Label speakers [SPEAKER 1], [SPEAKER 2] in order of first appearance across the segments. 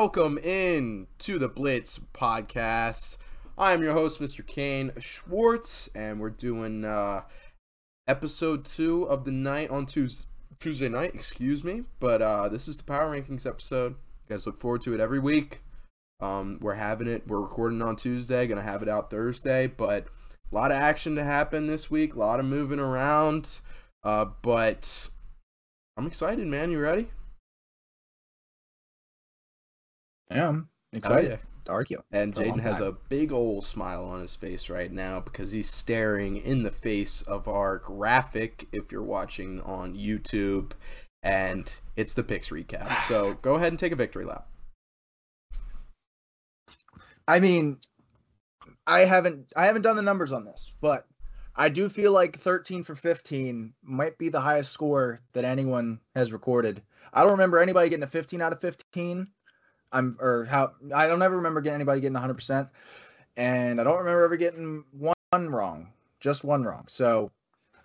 [SPEAKER 1] Welcome in to the Blitz podcast. I'm your host, Mr. Kane Schwartz, and we're doing uh, episode two of the night on Tuesday, Tuesday night. Excuse me, but uh, this is the Power Rankings episode. You guys look forward to it every week. Um, we're having it. We're recording on Tuesday. Gonna have it out Thursday, but a lot of action to happen this week. A lot of moving around. Uh, but I'm excited, man. You ready?
[SPEAKER 2] I am oh, excited
[SPEAKER 1] yeah.
[SPEAKER 2] to argue.
[SPEAKER 1] And
[SPEAKER 2] for a long
[SPEAKER 1] Jaden has a big old smile on his face right now because he's staring in the face of our graphic if you're watching on YouTube. And it's the picks recap. So go ahead and take a victory lap.
[SPEAKER 2] I mean, I haven't I haven't done the numbers on this, but I do feel like 13 for 15 might be the highest score that anyone has recorded. I don't remember anybody getting a 15 out of 15. I'm or how I don't ever remember getting anybody getting 100%, and I don't remember ever getting one wrong, just one wrong. So,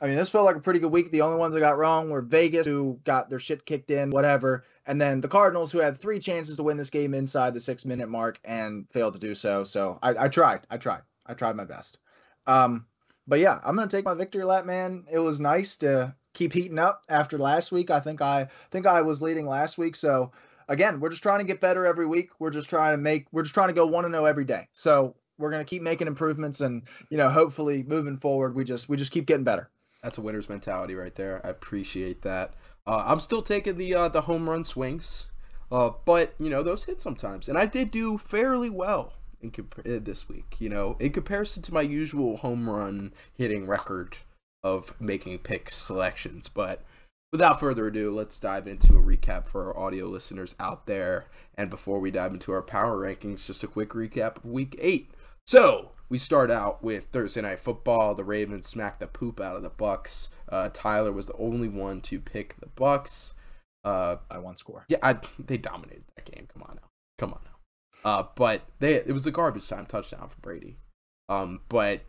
[SPEAKER 2] I mean, this felt like a pretty good week. The only ones I got wrong were Vegas, who got their shit kicked in, whatever, and then the Cardinals, who had three chances to win this game inside the six minute mark and failed to do so. So I, I tried, I tried, I tried my best. Um, but yeah, I'm gonna take my victory lap, man. It was nice to keep heating up after last week. I think I think I was leading last week, so again, we're just trying to get better every week. We're just trying to make we're just trying to go one to zero every day. So we're gonna keep making improvements, and you know, hopefully moving forward, we just we just keep getting better.
[SPEAKER 1] That's a winner's mentality right there. I appreciate that. Uh, I'm still taking the uh, the home run swings, uh, but you know those hit sometimes, and I did do fairly well in comp- uh, this week. You know, in comparison to my usual home run hitting record of making pick selections. But without further ado, let's dive into a recap for our audio listeners out there. And before we dive into our power rankings, just a quick recap of Week Eight. So we start out with Thursday Night Football. The Ravens smacked the poop out of the Bucs. Uh, Tyler was the only one to pick the Bucs. Uh,
[SPEAKER 2] By one score.
[SPEAKER 1] yeah, I, they dominated that game. Come on now, come on now. Uh, but they it was a garbage time touchdown for Brady. Um, but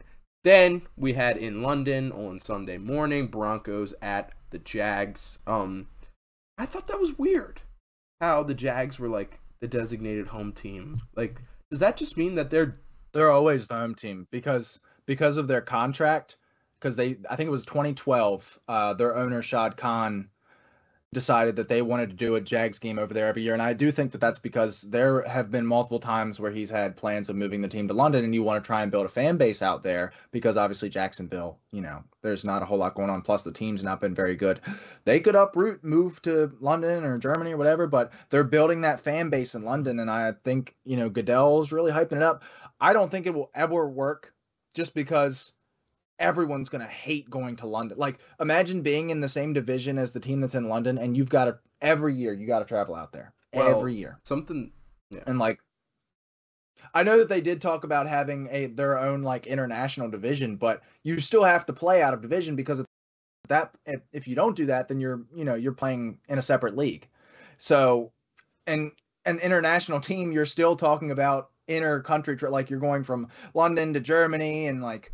[SPEAKER 1] then we had in London on Sunday morning Broncos at the Jags. Um, I thought that was weird how the Jags were like the designated home team. Like, does that just mean that they're
[SPEAKER 2] They're always the home team because because of their contract. Because they, I think it was 2012. Uh, their owner Shad Khan decided that they wanted to do a Jags game over there every year, and I do think that that's because there have been multiple times where he's had plans of moving the team to London, and you want to try and build a fan base out there because obviously Jacksonville, you know, there's not a whole lot going on. Plus, the team's not been very good. They could uproot, move to London or Germany or whatever, but they're building that fan base in London, and I think you know Goodell's really hyping it up. I don't think it will ever work just because everyone's going to hate going to London. Like imagine being in the same division as the team that's in London and you've got to every year you got to travel out there.
[SPEAKER 1] Well,
[SPEAKER 2] every year.
[SPEAKER 1] something?
[SPEAKER 2] And like I know that they did talk about having a their own like international division, but you still have to play out of division because of that if, if you don't do that then you're, you know, you're playing in a separate league. So and an international team you're still talking about inter country like you're going from London to Germany and like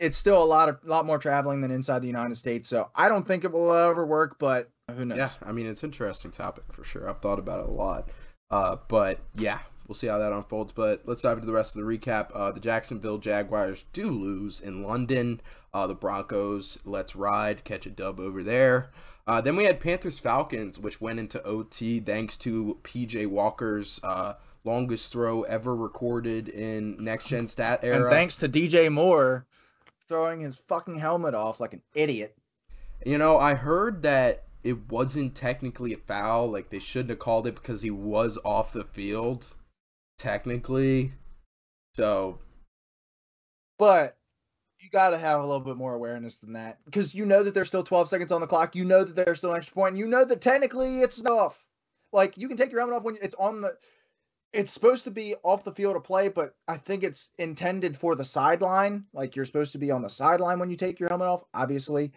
[SPEAKER 2] it's still a lot of lot more traveling than inside the United States. So I don't think it will ever work, but who knows?
[SPEAKER 1] Yeah, I mean it's an interesting topic for sure. I've thought about it a lot. Uh, but yeah, we'll see how that unfolds. But let's dive into the rest of the recap. Uh, the Jacksonville Jaguars do lose in London. Uh, the Broncos let's ride, catch a dub over there. Uh, then we had Panthers Falcons, which went into OT thanks to PJ Walker's uh, longest throw ever recorded in next gen stat era.
[SPEAKER 2] And thanks to DJ Moore throwing his fucking helmet off like an idiot.
[SPEAKER 1] You know, I heard that it wasn't technically a foul. Like they shouldn't have called it because he was off the field, technically. So
[SPEAKER 2] But you got to have a little bit more awareness than that because you know that there's still 12 seconds on the clock. You know that there's still an extra point. And you know that technically it's off. Like you can take your helmet off when it's on the. It's supposed to be off the field of play, but I think it's intended for the sideline. Like you're supposed to be on the sideline when you take your helmet off, obviously.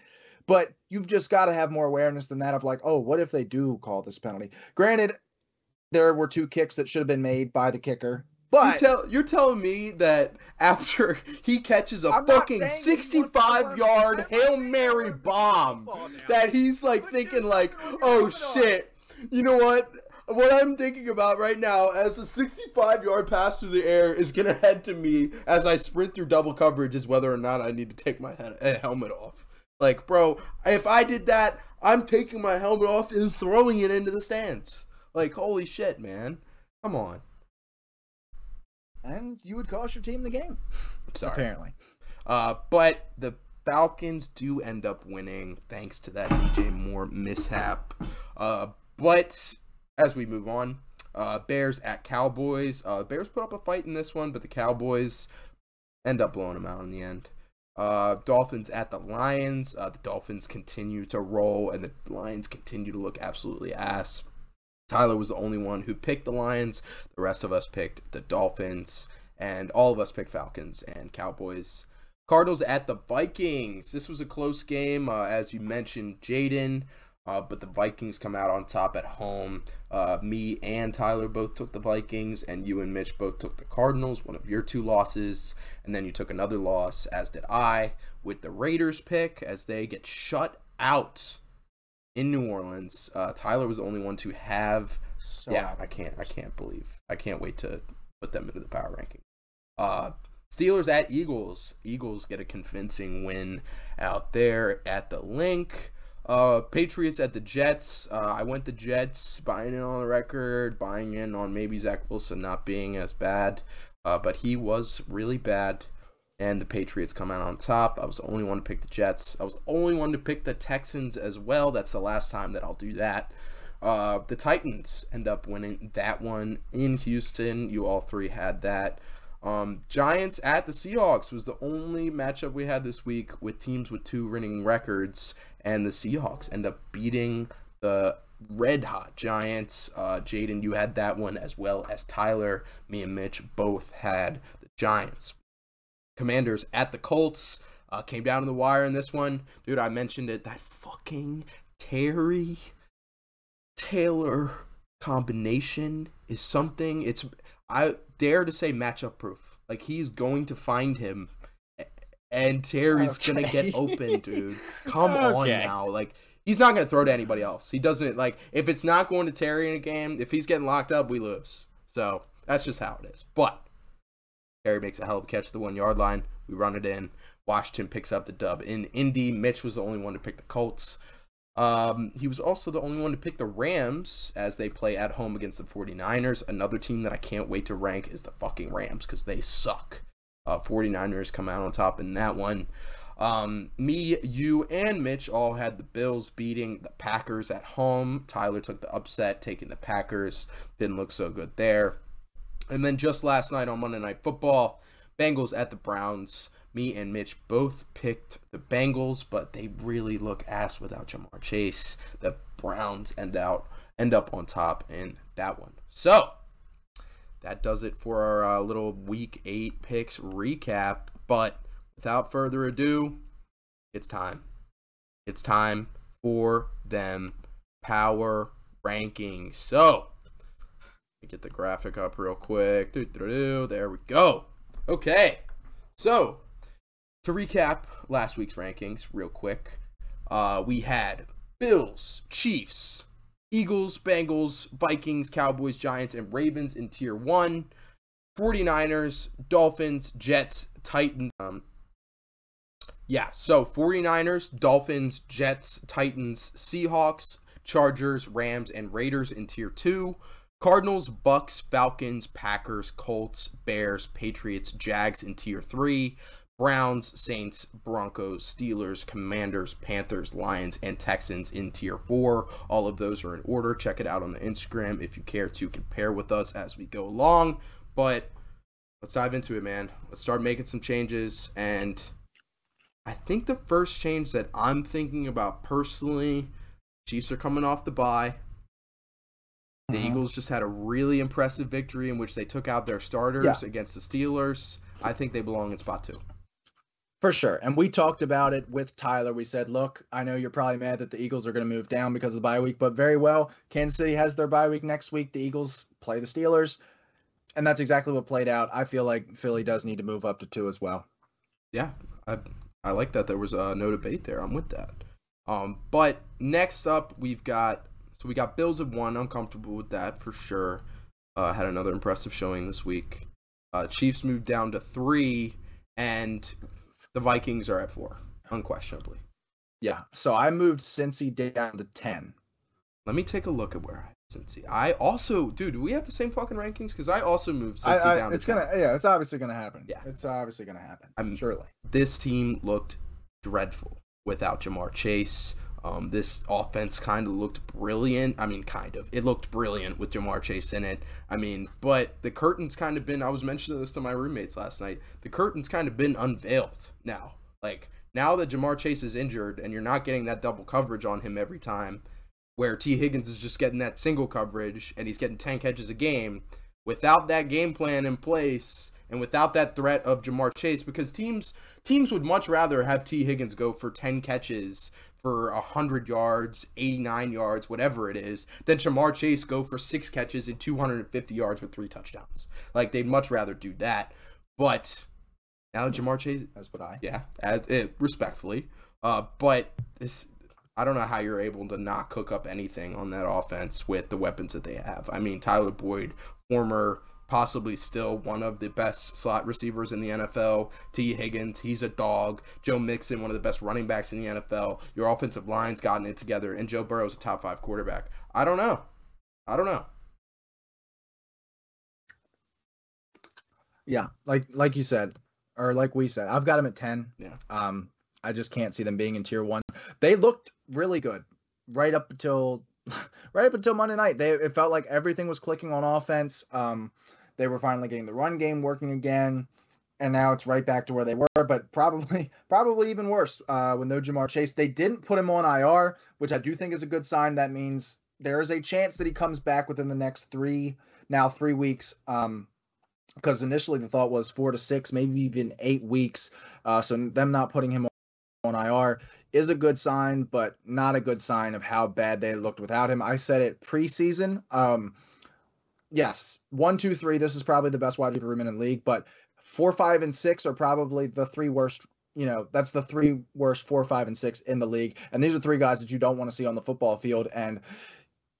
[SPEAKER 2] But you've just got to have more awareness than that of like, oh, what if they do call this penalty? Granted, there were two kicks that should have been made by the kicker. But
[SPEAKER 1] you tell, you're telling me that after he catches a
[SPEAKER 2] I'm
[SPEAKER 1] fucking 65 yard Hail Mary bomb, that he's like thinking like,
[SPEAKER 2] something with your
[SPEAKER 1] oh
[SPEAKER 2] helmet on."
[SPEAKER 1] shit, you know what? What I'm thinking about right now as a 65 yard pass through the air is gonna head to me as I sprint through double coverage is whether or not I need to take my head, helmet off. Like, bro, if I did that, I'm taking my helmet off and throwing it into the stands. Like, holy shit, man. Come on.
[SPEAKER 2] and you would cost your team the game.
[SPEAKER 1] Sorry.
[SPEAKER 2] Apparently.
[SPEAKER 1] Uh, but the Falcons do end up winning thanks to that DJ Moore mishap. Uh, but as we move on, uh, Bears at Cowboys. Uh, Bears put up a fight in this one, but the Cowboys end up blowing them out in the end. Uh, Dolphins at the Lions. Uh, the Dolphins continue to roll, and the Lions continue to look absolutely ass. Tyler was the only one who picked the Lions. The rest of us picked the Dolphins, and all of us picked Falcons and Cowboys. Cardinals at the Vikings. This was a close game, uh, as you mentioned, Jaden. Uh, but the Vikings come out on top at home. Uh, me and Tyler both took the Vikings, and you and Mitch both took the Cardinals, one of your two losses. And then you took another loss, as did I, with the Raiders pick, as they get shut out in New Orleans. Uh, Tyler was the only one to have
[SPEAKER 2] So
[SPEAKER 1] yeah, I can't. I can't believe. I can't wait to put them into the power ranking. Uh, Steelers at Eagles. Eagles get a convincing win out there at the Linc. Uh, Patriots at the Jets. Uh, I went the Jets, buying in on the record, buying in on maybe Zach Wilson not being as bad, uh, but he was really bad. And the Patriots come out on top. I was the only one to pick the Jets. I was the only one to pick the Texans as well. That's the last time that I'll do that. Uh, the Titans end up winning that one in Houston. You all three had that. Um, Giants at the Seahawks was the only matchup we had this week with teams with two winning records, and the Seahawks end up beating the red hot Giants. Uh, Jaden, you had that one as well as Tyler. Me and Mitch both had the Giants. Commanders at the Colts uh, came down to the wire in this one, dude. I mentioned it. That fucking Terry Taylor combination is something. It's I dare to say matchup proof. Like he's going to find him, and Terry's gonna get open, dude. Come on now, like. He's not going to throw to anybody else. He doesn't like if it's not going to Terry in a game. If he's getting locked up, we lose. So that's just how it is. But Terry makes a hell of a catch at the one yard line. We run it in. Washington picks up the dub. In Indy, Mitch was the only one to pick the Colts. Um, he was also the only one to pick the Rams as they play at home against the 49ers. Another team that I can't wait to rank is the fucking Rams because they suck. Uh, 49ers come out on top in that one. Um, me, you, and Mitch all had the Bills beating the Packers at home. Tyler took the upset, taking the Packers. Didn't look so good there. And then just last night on Monday Night Football, Bengals at the Browns. Me and Mitch both picked the Bengals, but they really look ass without Ja'Marr Chase. The Browns end out end up on top in that one. So that does it for our uh, little Week Eight picks recap. But without further ado, it's time. It's time for them power rankings. So get the graphic up real quick. There we go. Okay. So, to recap last week's rankings real quick, uh, we had Bills, Chiefs, Eagles, Bengals, Vikings, Cowboys, Giants, and Ravens in tier 1. 49ers, Dolphins, Jets, Titans. Um, yeah, so 49ers, Dolphins, Jets, Titans, Seahawks, Chargers, Rams, and Raiders in tier 2. Cardinals, Bucs, Falcons, Packers, Colts, Bears, Patriots, Jags in tier 3. Browns, Saints, Broncos, Steelers, Commanders, Panthers, Lions, and Texans in tier 4. All of those are in order. Check it out on the Instagram if you care to compare with us as we go along. But let's dive into it, man. Let's start making some changes. And I think the first change that I'm thinking about personally, Chiefs are coming off the bye. The
[SPEAKER 2] Mhm.
[SPEAKER 1] Eagles just had a really impressive victory in which they took out their starters
[SPEAKER 2] Yeah.
[SPEAKER 1] against the Steelers. I think they belong in spot two.
[SPEAKER 2] For sure. And we talked about it with Tyler. We said, look, I know you're probably mad that the Eagles are going to move down because of the bye week, but very well. Kansas City has their bye week next week. The Eagles play the Steelers. And that's exactly what played out. I feel like Philly does need to move up to two as well.
[SPEAKER 1] Yeah, I I like that there was uh, no debate there. I'm with that. Um, but next up we've got so we got Bills at one. I'm comfortable with that for sure. Uh, had another impressive showing this week. Uh, Chiefs moved down to three, and the Vikings are at four, unquestionably.
[SPEAKER 2] Yeah. So I moved Cincy down to 10.
[SPEAKER 1] Let me take a look at where I have Cincy. I also, dude, do we have the same fucking rankings? Because I also moved Cincy
[SPEAKER 2] I-
[SPEAKER 1] down
[SPEAKER 2] it's
[SPEAKER 1] to 10.
[SPEAKER 2] gonna, yeah, it's obviously gonna happen.
[SPEAKER 1] Yeah.
[SPEAKER 2] it's obviously gonna happen.
[SPEAKER 1] I'm-
[SPEAKER 2] surely.
[SPEAKER 1] this team looked dreadful without Ja'Marr Chase. Um, this offense kind of looked brilliant. I mean, kind of. It looked brilliant with Ja'Marr Chase in it. I mean, but the curtain's kind of been. I was mentioning this to my roommates last night. The curtain's kind of been unveiled now. Like now that Ja'Marr Chase is injured and you're not getting that double coverage on him every time, where Tee Higgins is just getting that single coverage and he's getting ten catches a game. Without that game plan in place and without that threat of Ja'Marr Chase, because teams teams would much rather have Tee Higgins go for ten catches for 100 yards, 89 yards, whatever it is, than Ja'Marr Chase go for six catches and 250 yards with three touchdowns. Like, they'd much rather do that. But now Ja'Marr Chase,
[SPEAKER 2] That's what I.
[SPEAKER 1] yeah, as it respectfully, uh, but this, I don't know how you're able to not cook up anything on that offense with the weapons that they have. I mean, Tyler Boyd, former possibly still one of the best slot receivers in the NFL. Tee Higgins, he's a dog. Joe Mixon, one of the best running backs in the NFL. Your offensive line's gotten it together, and Joe Burrow's a top five quarterback. I don't know. I don't know.
[SPEAKER 2] Yeah, like like you said, or like we said, I've got them at ten.
[SPEAKER 1] Yeah.
[SPEAKER 2] Um, I just can't see them being in tier one. They looked really good right up until right up until Monday night. They it felt like everything was clicking on offense. Um, they were finally getting the run game working again, and now it's right back to where they were. But probably probably even worse uh, with no Ja'Marr Chase. They didn't put him on IR, which I do think is a good sign. That means there is a chance that he comes back within the next three now three weeks. Um, because initially the thought was four to six, maybe even eight weeks. Uh, so them not putting him on IR is a good sign, but not a good sign of how bad they looked without him. I said it preseason. Um, yes, one, two, three. This is probably the best wide receiver room in the league, but four, five, and six are probably the three worst. You know, that's the three worst four, five, and six in the league. And these are three guys that you don't want to see on the football field. And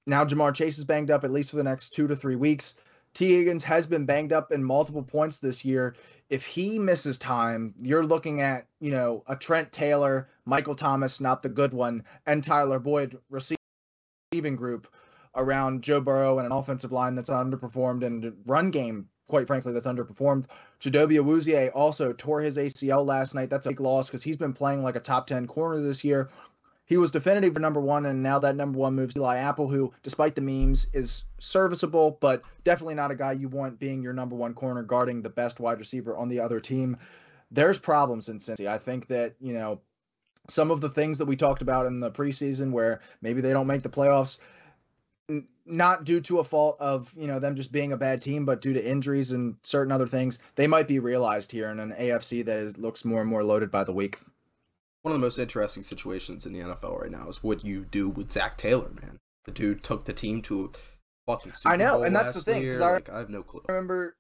[SPEAKER 2] now Ja'Marr Chase is banged up at least for the next two to three weeks. Tee Higgins has been banged up in multiple points this year. If he misses time, you're looking at, you know, a Trent Taylor, Michael Thomas, not the good one, and Tyler Boyd receiving group around Joe Burrow and an offensive line that's underperformed and run game, quite frankly, that's underperformed. Chidobe Awuzie also tore his ACL last night. That's a big loss because he's been playing like a top 10 corner this year. He was definitive for number one, and now that number one moves Eli Apple, who, despite the memes, is serviceable, but definitely not a guy you want being your number one corner guarding the best wide receiver on the other team. There's problems in Cincy. I think that, you know, some of the things that we talked about in the preseason where maybe they don't make the playoffs, not due to a fault of, you know, them just being a bad team, but due to injuries and certain other things, they might be realized here in an AFC that is, looks more and more loaded by the week.
[SPEAKER 1] One of the most interesting situations in the NFL right now is what you do with Zac Taylor, man. The dude took the team to a fucking Super
[SPEAKER 2] I know,
[SPEAKER 1] Bowl
[SPEAKER 2] and that's the thing.
[SPEAKER 1] year.
[SPEAKER 2] I-
[SPEAKER 1] Like, I have no clue.
[SPEAKER 2] I remember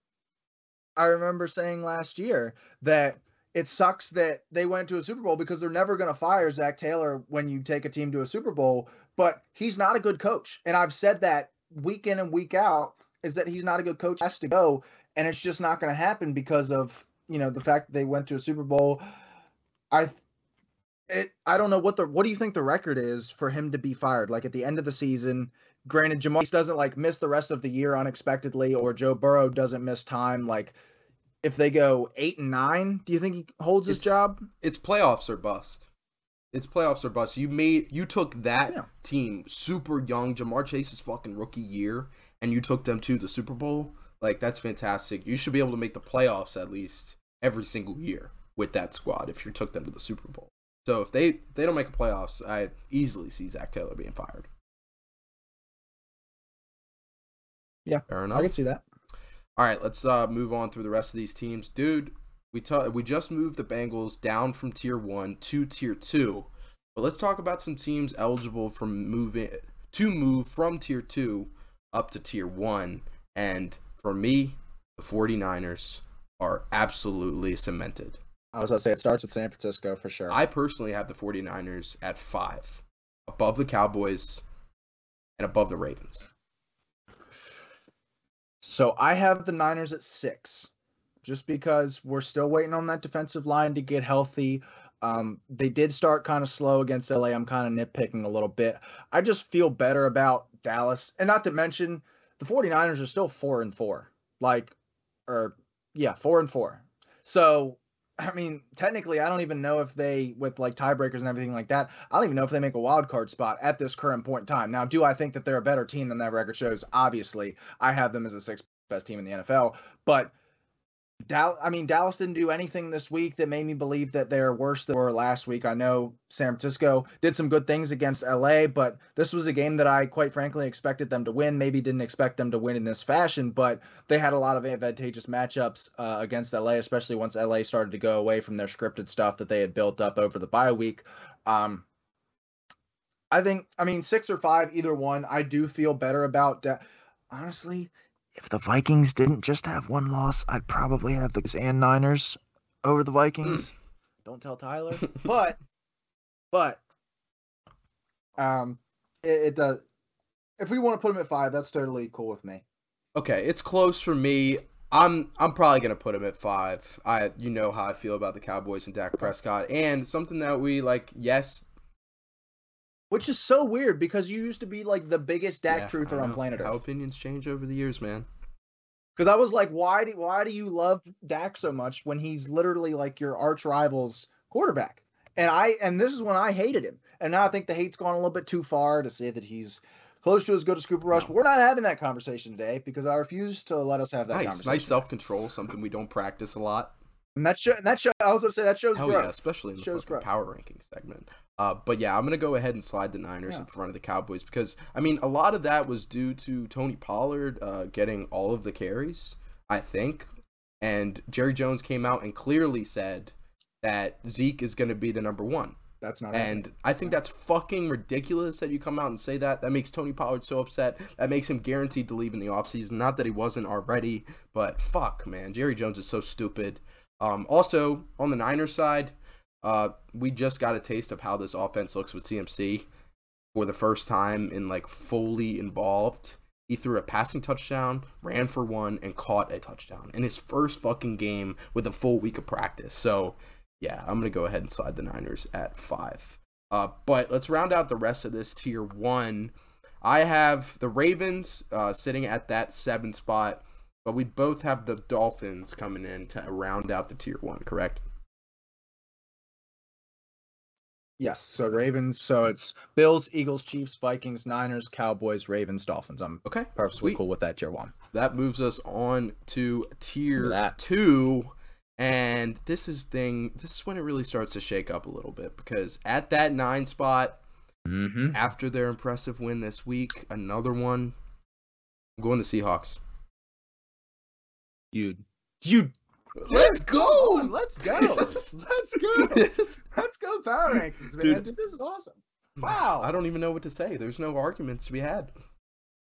[SPEAKER 2] I remember saying last year that it sucks that they went to a Super Bowl because they're never going to fire Zac Taylor when you take a team to a Super Bowl, but he's not a good coach. And I've said that week in and week out is that he's not a good coach has to go and it's just not going to happen because of, you know, the fact that they went to a Super Bowl. I it, I don't know what the what do you think the record is for him to be fired like at the end of the season granted Ja'Marr doesn't like miss the rest of the year unexpectedly or Joe Burrow doesn't miss time like if they go 8 and 9 do you think he holds his job
[SPEAKER 1] It's playoffs or bust. It's playoffs or bust. You made you took that
[SPEAKER 2] Yeah.
[SPEAKER 1] team super young, Ja'Marr Chase's fucking rookie year, and you took them to the Super Bowl. Like that's fantastic. You should be able to make the playoffs at least every single year with that squad if you took them to the Super Bowl. So if they if they don't make the playoffs, I easily see Zac Taylor being fired.
[SPEAKER 2] Yeah,
[SPEAKER 1] fair enough.
[SPEAKER 2] I can see that.
[SPEAKER 1] All right, let's uh, move on through the rest of these teams, dude. We ta- we just moved the Bengals down from tier one to tier two, but let's talk about some teams eligible from moving to move from tier two up to tier one. And for me, the 49ers are absolutely cemented.
[SPEAKER 2] I was about to say it starts with San Francisco for sure.
[SPEAKER 1] I personally have the 49ers at five, above the Cowboys and above the Ravens.
[SPEAKER 2] So I have the Niners at six, just because we're still waiting on that defensive line to get healthy. Um, they did start kind of slow against LA. I'm kind of nitpicking a little bit. I just feel better about Dallas. And not to mention, the 49ers are still four and four. Like, or yeah, four and four. So, I mean, technically, I don't even know if they, with like tiebreakers and everything like that, I don't even know if they make a wild card spot at this current point in time. Now, do I think that they're a better team than that record shows? Obviously, I have them as the sixth best team in the NFL, but Dallas, I mean, Dallas didn't do anything this week that made me believe that they're worse than they were last week. I know San Francisco did some good things against LA, but this was a game that I quite frankly expected them to win. Maybe didn't expect them to win in this fashion, but they had a lot of advantageous matchups uh, against LA, especially once LA started to go away from their scripted stuff that they had built up over the bye week. Um, I think, I mean, six or five, either one. I do feel better about. Da- Honestly, if the Vikings didn't just have one loss, I'd probably have the and Niners over the Vikings. Don't tell Tyler. but but um it, it does if we want to put him at five, that's totally cool with me.
[SPEAKER 1] Okay, it's close for me. I'm I'm probably gonna put him at five. I you know how I feel about the Cowboys and Dak Prescott, and something that we like. Yes,
[SPEAKER 2] Which is so weird because you used to be like the biggest Dak
[SPEAKER 1] yeah,
[SPEAKER 2] truther on planet
[SPEAKER 1] How
[SPEAKER 2] Earth.
[SPEAKER 1] opinions change over the years, man.
[SPEAKER 2] Because I was like, why do why do you love Dak so much when he's literally like your arch rival's quarterback? And I and this is when I hated him. And now I think the hate's gone a little bit too far to say that he's close to as good as Cooper Rush.
[SPEAKER 1] No.
[SPEAKER 2] We're not having that conversation today because I refuse to let us have that
[SPEAKER 1] Nice,
[SPEAKER 2] conversation.
[SPEAKER 1] nice self control. Something we don't practice a lot.
[SPEAKER 2] And that show, and that show, I was going to say that shows
[SPEAKER 1] Hell
[SPEAKER 2] growth.
[SPEAKER 1] yeah, especially in the
[SPEAKER 2] Shows growth.
[SPEAKER 1] power ranking segment. Uh, but yeah, I'm gonna go ahead and slide the Niners
[SPEAKER 2] Yeah.
[SPEAKER 1] in front of the Cowboys because I mean a lot of that was due to Tony Pollard uh, getting all of the carries, I think, and Jerry Jones came out and clearly said that Zeke is gonna be the number one.
[SPEAKER 2] That's not happening.
[SPEAKER 1] And I think that's fucking ridiculous that you come out and say that. That makes Tony Pollard so upset. That makes him guaranteed to leave in the offseason. Not that he wasn't already, but fuck, man. Jerry Jones is so stupid. Um, also, on the Niners side, uh, we just got a taste of how this offense looks with CMC for the first time in like fully involved. He threw a passing touchdown, ran for one, and caught a touchdown in his first fucking game with a full week of practice. So, yeah, I'm gonna go ahead and slide the Niners at five. Uh, but let's round out the rest of this tier one. I have the Ravens uh, sitting at that seven spot, but we both have the Dolphins coming in to round out the tier one. Correct?
[SPEAKER 2] Yes. So Ravens. So it's Bills, Eagles, Chiefs, Vikings, Niners, Cowboys, Ravens, Dolphins. I'm
[SPEAKER 1] Okay,
[SPEAKER 2] perfectly
[SPEAKER 1] sweet.
[SPEAKER 2] cool with that tier one.
[SPEAKER 1] That moves us on to tier
[SPEAKER 2] that.
[SPEAKER 1] two. And this is thing this is when it really starts to shake up a little bit because at that nine spot,
[SPEAKER 2] Mm-hmm.
[SPEAKER 1] after their impressive win this week, another one. I'm going to Seahawks.
[SPEAKER 2] You, you.
[SPEAKER 1] Let's go!
[SPEAKER 2] Let's go. Let's go. Let's go. Power rankings, man.
[SPEAKER 1] Dude.
[SPEAKER 2] Dude, this is awesome. Wow.
[SPEAKER 1] I don't even know what to say. There's no arguments to be had.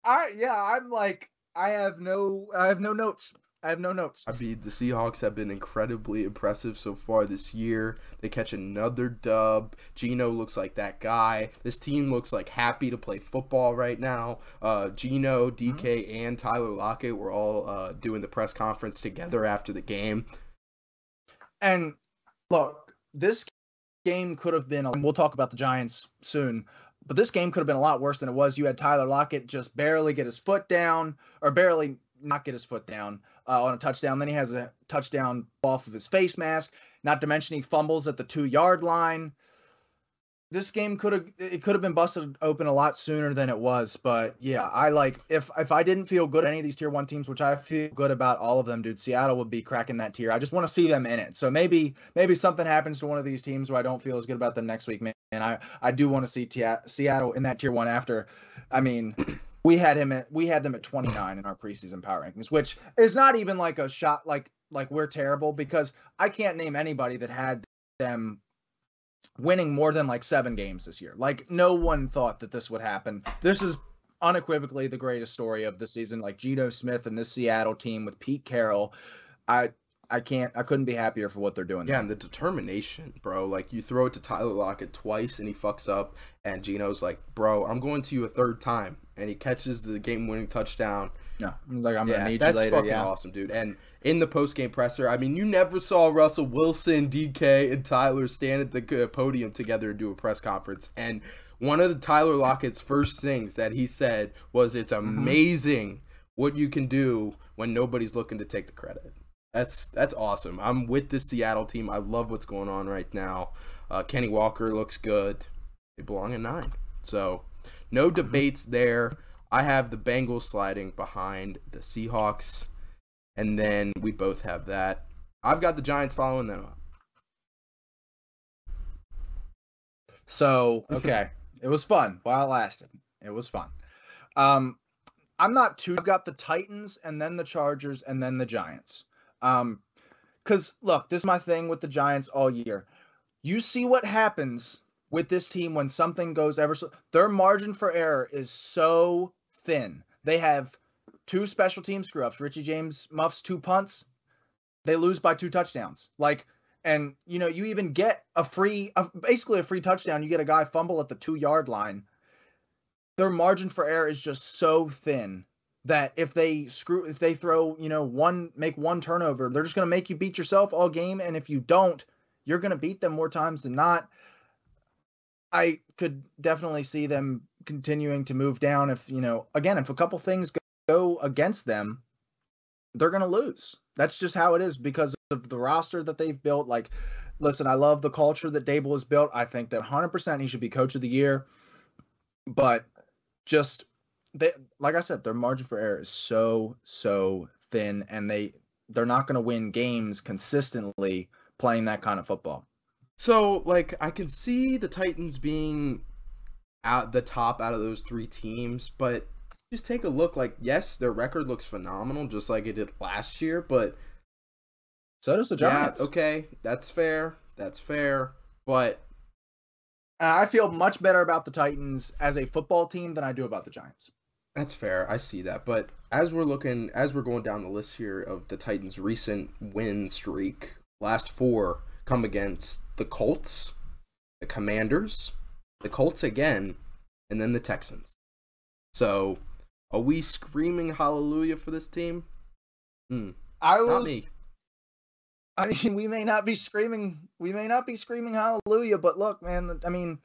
[SPEAKER 2] I yeah. I'm like I have no. I have no notes. I have no notes.
[SPEAKER 1] I mean, the Seahawks have been incredibly impressive so far this year. They catch another dub. Geno looks like that guy. This team looks like happy to play football right now. Uh, Geno, DK, and Tyler Lockett were all uh, doing the press conference together after the game.
[SPEAKER 2] And look, this game could have been. We'll talk about the Giants soon, but this game could have been a lot worse than it was. You had Tyler Lockett just barely get his foot down, or barely not get his foot down uh, on a touchdown. Then he has a touchdown off of his face mask. Not to mention he fumbles at the two yard line. This game could have it could have been busted open a lot sooner than it was, but yeah, I like if if I didn't feel good at any of these tier one teams, which I feel good about all of them, dude. Seattle would be cracking that tier. I just want to see them in it. So maybe maybe something happens to one of these teams where I don't feel as good about them next week, man. I I do want to see Seattle in that tier one after. I mean, We had him at we had them at 29 in our preseason power rankings, which is not even like a shot like like we're terrible because I can't name anybody that had them winning more than like seven games this year. Like no one thought that this would happen. This is unequivocally the greatest story of the season. Like Geno Smith and this Seattle team with Pete Carroll. I I can't I couldn't be happier for what they're doing.
[SPEAKER 1] Yeah,
[SPEAKER 2] there.
[SPEAKER 1] and the determination, bro. Like you throw it to Tyler Lockett twice and he fucks up, and Geno's like, "Bro, I'm going to you a third time," and he catches the game-winning touchdown.
[SPEAKER 2] No, like I'm
[SPEAKER 1] yeah,
[SPEAKER 2] gonna need
[SPEAKER 1] that's
[SPEAKER 2] you later.
[SPEAKER 1] fucking
[SPEAKER 2] Yeah,
[SPEAKER 1] awesome, dude. And in the post-game presser, I mean, you never saw Russell Wilson, DK, and Tyler stand at the podium together and do a press conference. And one of the Tyler Lockett's first things that he said was, "It's
[SPEAKER 2] Mm-hmm.
[SPEAKER 1] amazing what you can do when nobody's looking to take the credit." That's that's awesome. I'm with the Seattle team. I love what's going on right now. Uh, Kenny Walker looks good. They belong in nine. So no debates there. I have the Bengals sliding behind the Seahawks, and then we both have that. I've got the Giants following them up.
[SPEAKER 2] So okay, it was fun while it lasted. It was fun. Um, I'm not too. I've got the Titans and then the Chargers and then the Giants. Um, because look, this is my thing with the Giants all year. You see what happens with this team when something goes ever so. Their margin for error is so thin. They have two special team screw ups. Richie James muffs two punts. They lose by two touchdowns. Like and you know you even get a free a, basically a free touchdown you get a guy fumble at the two yard line their margin for error is just so thin that if they screw if they throw you know one make one turnover they're just going to make you beat yourself all game and if you don't you're going to beat them more times than not i could definitely see them continuing to move down if you know again if a couple things go, against them they're going to lose that's just how it is because of the roster that they've built. Like, listen, I love the culture that Daboll has built. I think that 100% he should be coach of the year. But just they, like I said, their margin for error is so so thin, and they they're not going to win games consistently playing that kind of football.
[SPEAKER 1] So, like, I can see the Titans being at the top out of those three teams, but just take a look. Like, yes, their record looks phenomenal, just like it did last year, but
[SPEAKER 2] So does the Giants.
[SPEAKER 1] yeah, okay, that's fair. That's fair. But
[SPEAKER 2] I feel much better about the Titans as a football team than I do about the Giants.
[SPEAKER 1] That's fair. I see that. But as we're looking, as we're going down the list here of the Titans' recent win streak, last four come against the Colts, the Commanders, the Colts again, and then the Texans. So, are we screaming hallelujah for this team? Hmm,
[SPEAKER 2] I
[SPEAKER 1] not
[SPEAKER 2] was
[SPEAKER 1] me.
[SPEAKER 2] I mean, we may not be screaming, we may not be screaming hallelujah, but look, man, I mean,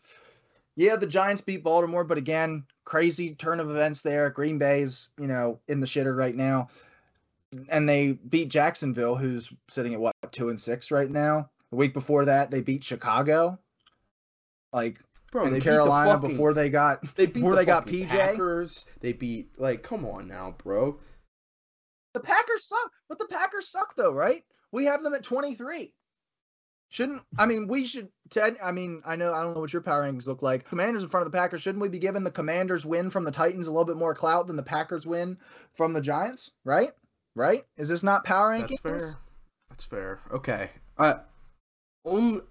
[SPEAKER 2] yeah, the Giants beat Baltimore, but again, crazy turn of events there. Green Bay's, you know, in the shitter right now. And they beat Jacksonville, who's sitting at what, two and six right now. The week before that, they beat Chicago. Like
[SPEAKER 1] Bro,
[SPEAKER 2] in
[SPEAKER 1] they beat the
[SPEAKER 2] Carolina
[SPEAKER 1] fucking-
[SPEAKER 2] before they got
[SPEAKER 1] They beat
[SPEAKER 2] before
[SPEAKER 1] the
[SPEAKER 2] they got PJ.
[SPEAKER 1] Packers. They beat like, come on now, bro.
[SPEAKER 2] The Packers suck, but the Packers suck though, right? We have them at 23. Shouldn't I mean we should Ted I mean I know I don't know what your power rankings look like. Commanders in front of the Packers, shouldn't we be giving the Commanders win from the Titans a little bit more clout than the Packers win from the Giants, right? Right? Is this not power rankings?
[SPEAKER 1] That's fair. That's fair. Okay. Uh, only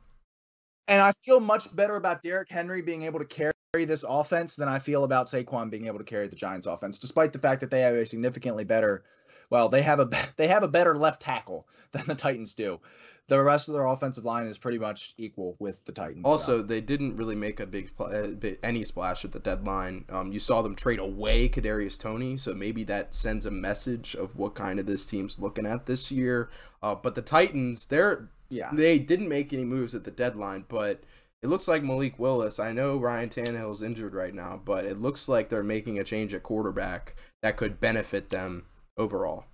[SPEAKER 2] And I feel much better about Derrick Henry being able to carry this offense than I feel about Saquon being able to carry the Giants offense, despite the fact that they have a significantly better well, they have a they have a better left tackle than the Titans do. The rest of their offensive line is pretty much equal with the Titans. so.
[SPEAKER 1] Also, they didn't really make a big uh, any splash at the deadline. Um, you saw them trade away Kadarius Toney, so maybe that sends a message of what kind of this team's looking at this year. Uh, but the Titans, they're
[SPEAKER 2] yeah,
[SPEAKER 1] they didn't make any moves at the deadline, but it looks like Malik Willis. I know Ryan Tannehill's injured right now, but it looks like they're making a change at quarterback that could benefit them overall.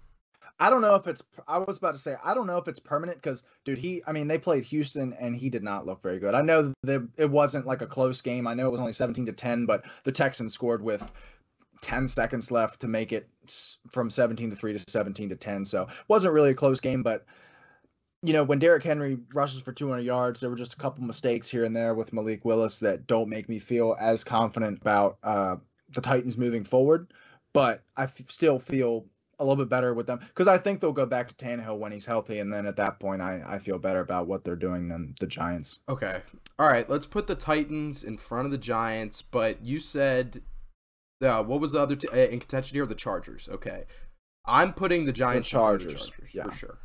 [SPEAKER 2] I don't know if it's. I was about to say I don't know if it's permanent because, dude, he. I mean, they played Houston and he did not look very good. I know that it wasn't like a close game. I know it was only seventeen to ten, but the Texans scored with ten seconds left to make it from seventeen to three to seventeen to ten. So it wasn't really a close game, but. You know, when Derrick Henry rushes for 200 yards, there were just a couple mistakes here and there with Malik Willis that don't make me feel as confident about uh, the Titans moving forward, but I f- still feel a little bit better with them because I think they'll go back to Tannehill when he's healthy, and then at that point, I, I feel better about what they're doing than the Giants.
[SPEAKER 1] Okay. All right. Let's put the Titans in front of the Giants. But you said, uh, what was the other t- uh, in contention here? The Chargers. Okay. I'm putting the Giants in front of the
[SPEAKER 2] Chargers,
[SPEAKER 1] Chargers
[SPEAKER 2] yeah.
[SPEAKER 1] for sure.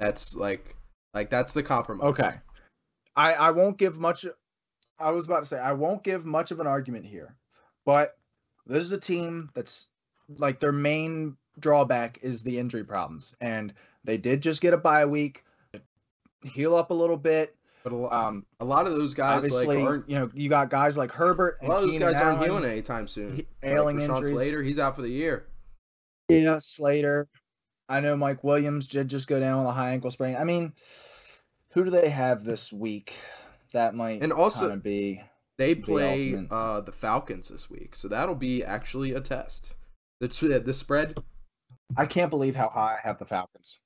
[SPEAKER 1] That's like, like that's the compromise.
[SPEAKER 2] Okay. I I won't give much I was about to say I won't give much of an argument here. But this is a team that's like their main drawback is the injury problems and they did just get a bye week heal up a little bit
[SPEAKER 1] But a, lo-
[SPEAKER 2] um
[SPEAKER 1] a lot of those guys
[SPEAKER 2] obviously
[SPEAKER 1] like aren't.
[SPEAKER 2] you know you got guys like Herbert
[SPEAKER 1] A
[SPEAKER 2] and
[SPEAKER 1] lot of those
[SPEAKER 2] Keenan
[SPEAKER 1] guys aren't healing anytime soon.
[SPEAKER 2] he-
[SPEAKER 1] Like
[SPEAKER 2] ailing
[SPEAKER 1] Rashawn
[SPEAKER 2] injuries.
[SPEAKER 1] Slater, he's out for the year.
[SPEAKER 2] Yeah, Slater. I know Mike Williams did just go down with a high ankle sprain. I mean, who do they have this week? That might
[SPEAKER 1] And also-
[SPEAKER 2] be
[SPEAKER 1] They play
[SPEAKER 2] ultimate.
[SPEAKER 1] uh, the Falcons this week, so that'll be actually a test. The the spread.
[SPEAKER 2] I can't believe how high I have the Falcons.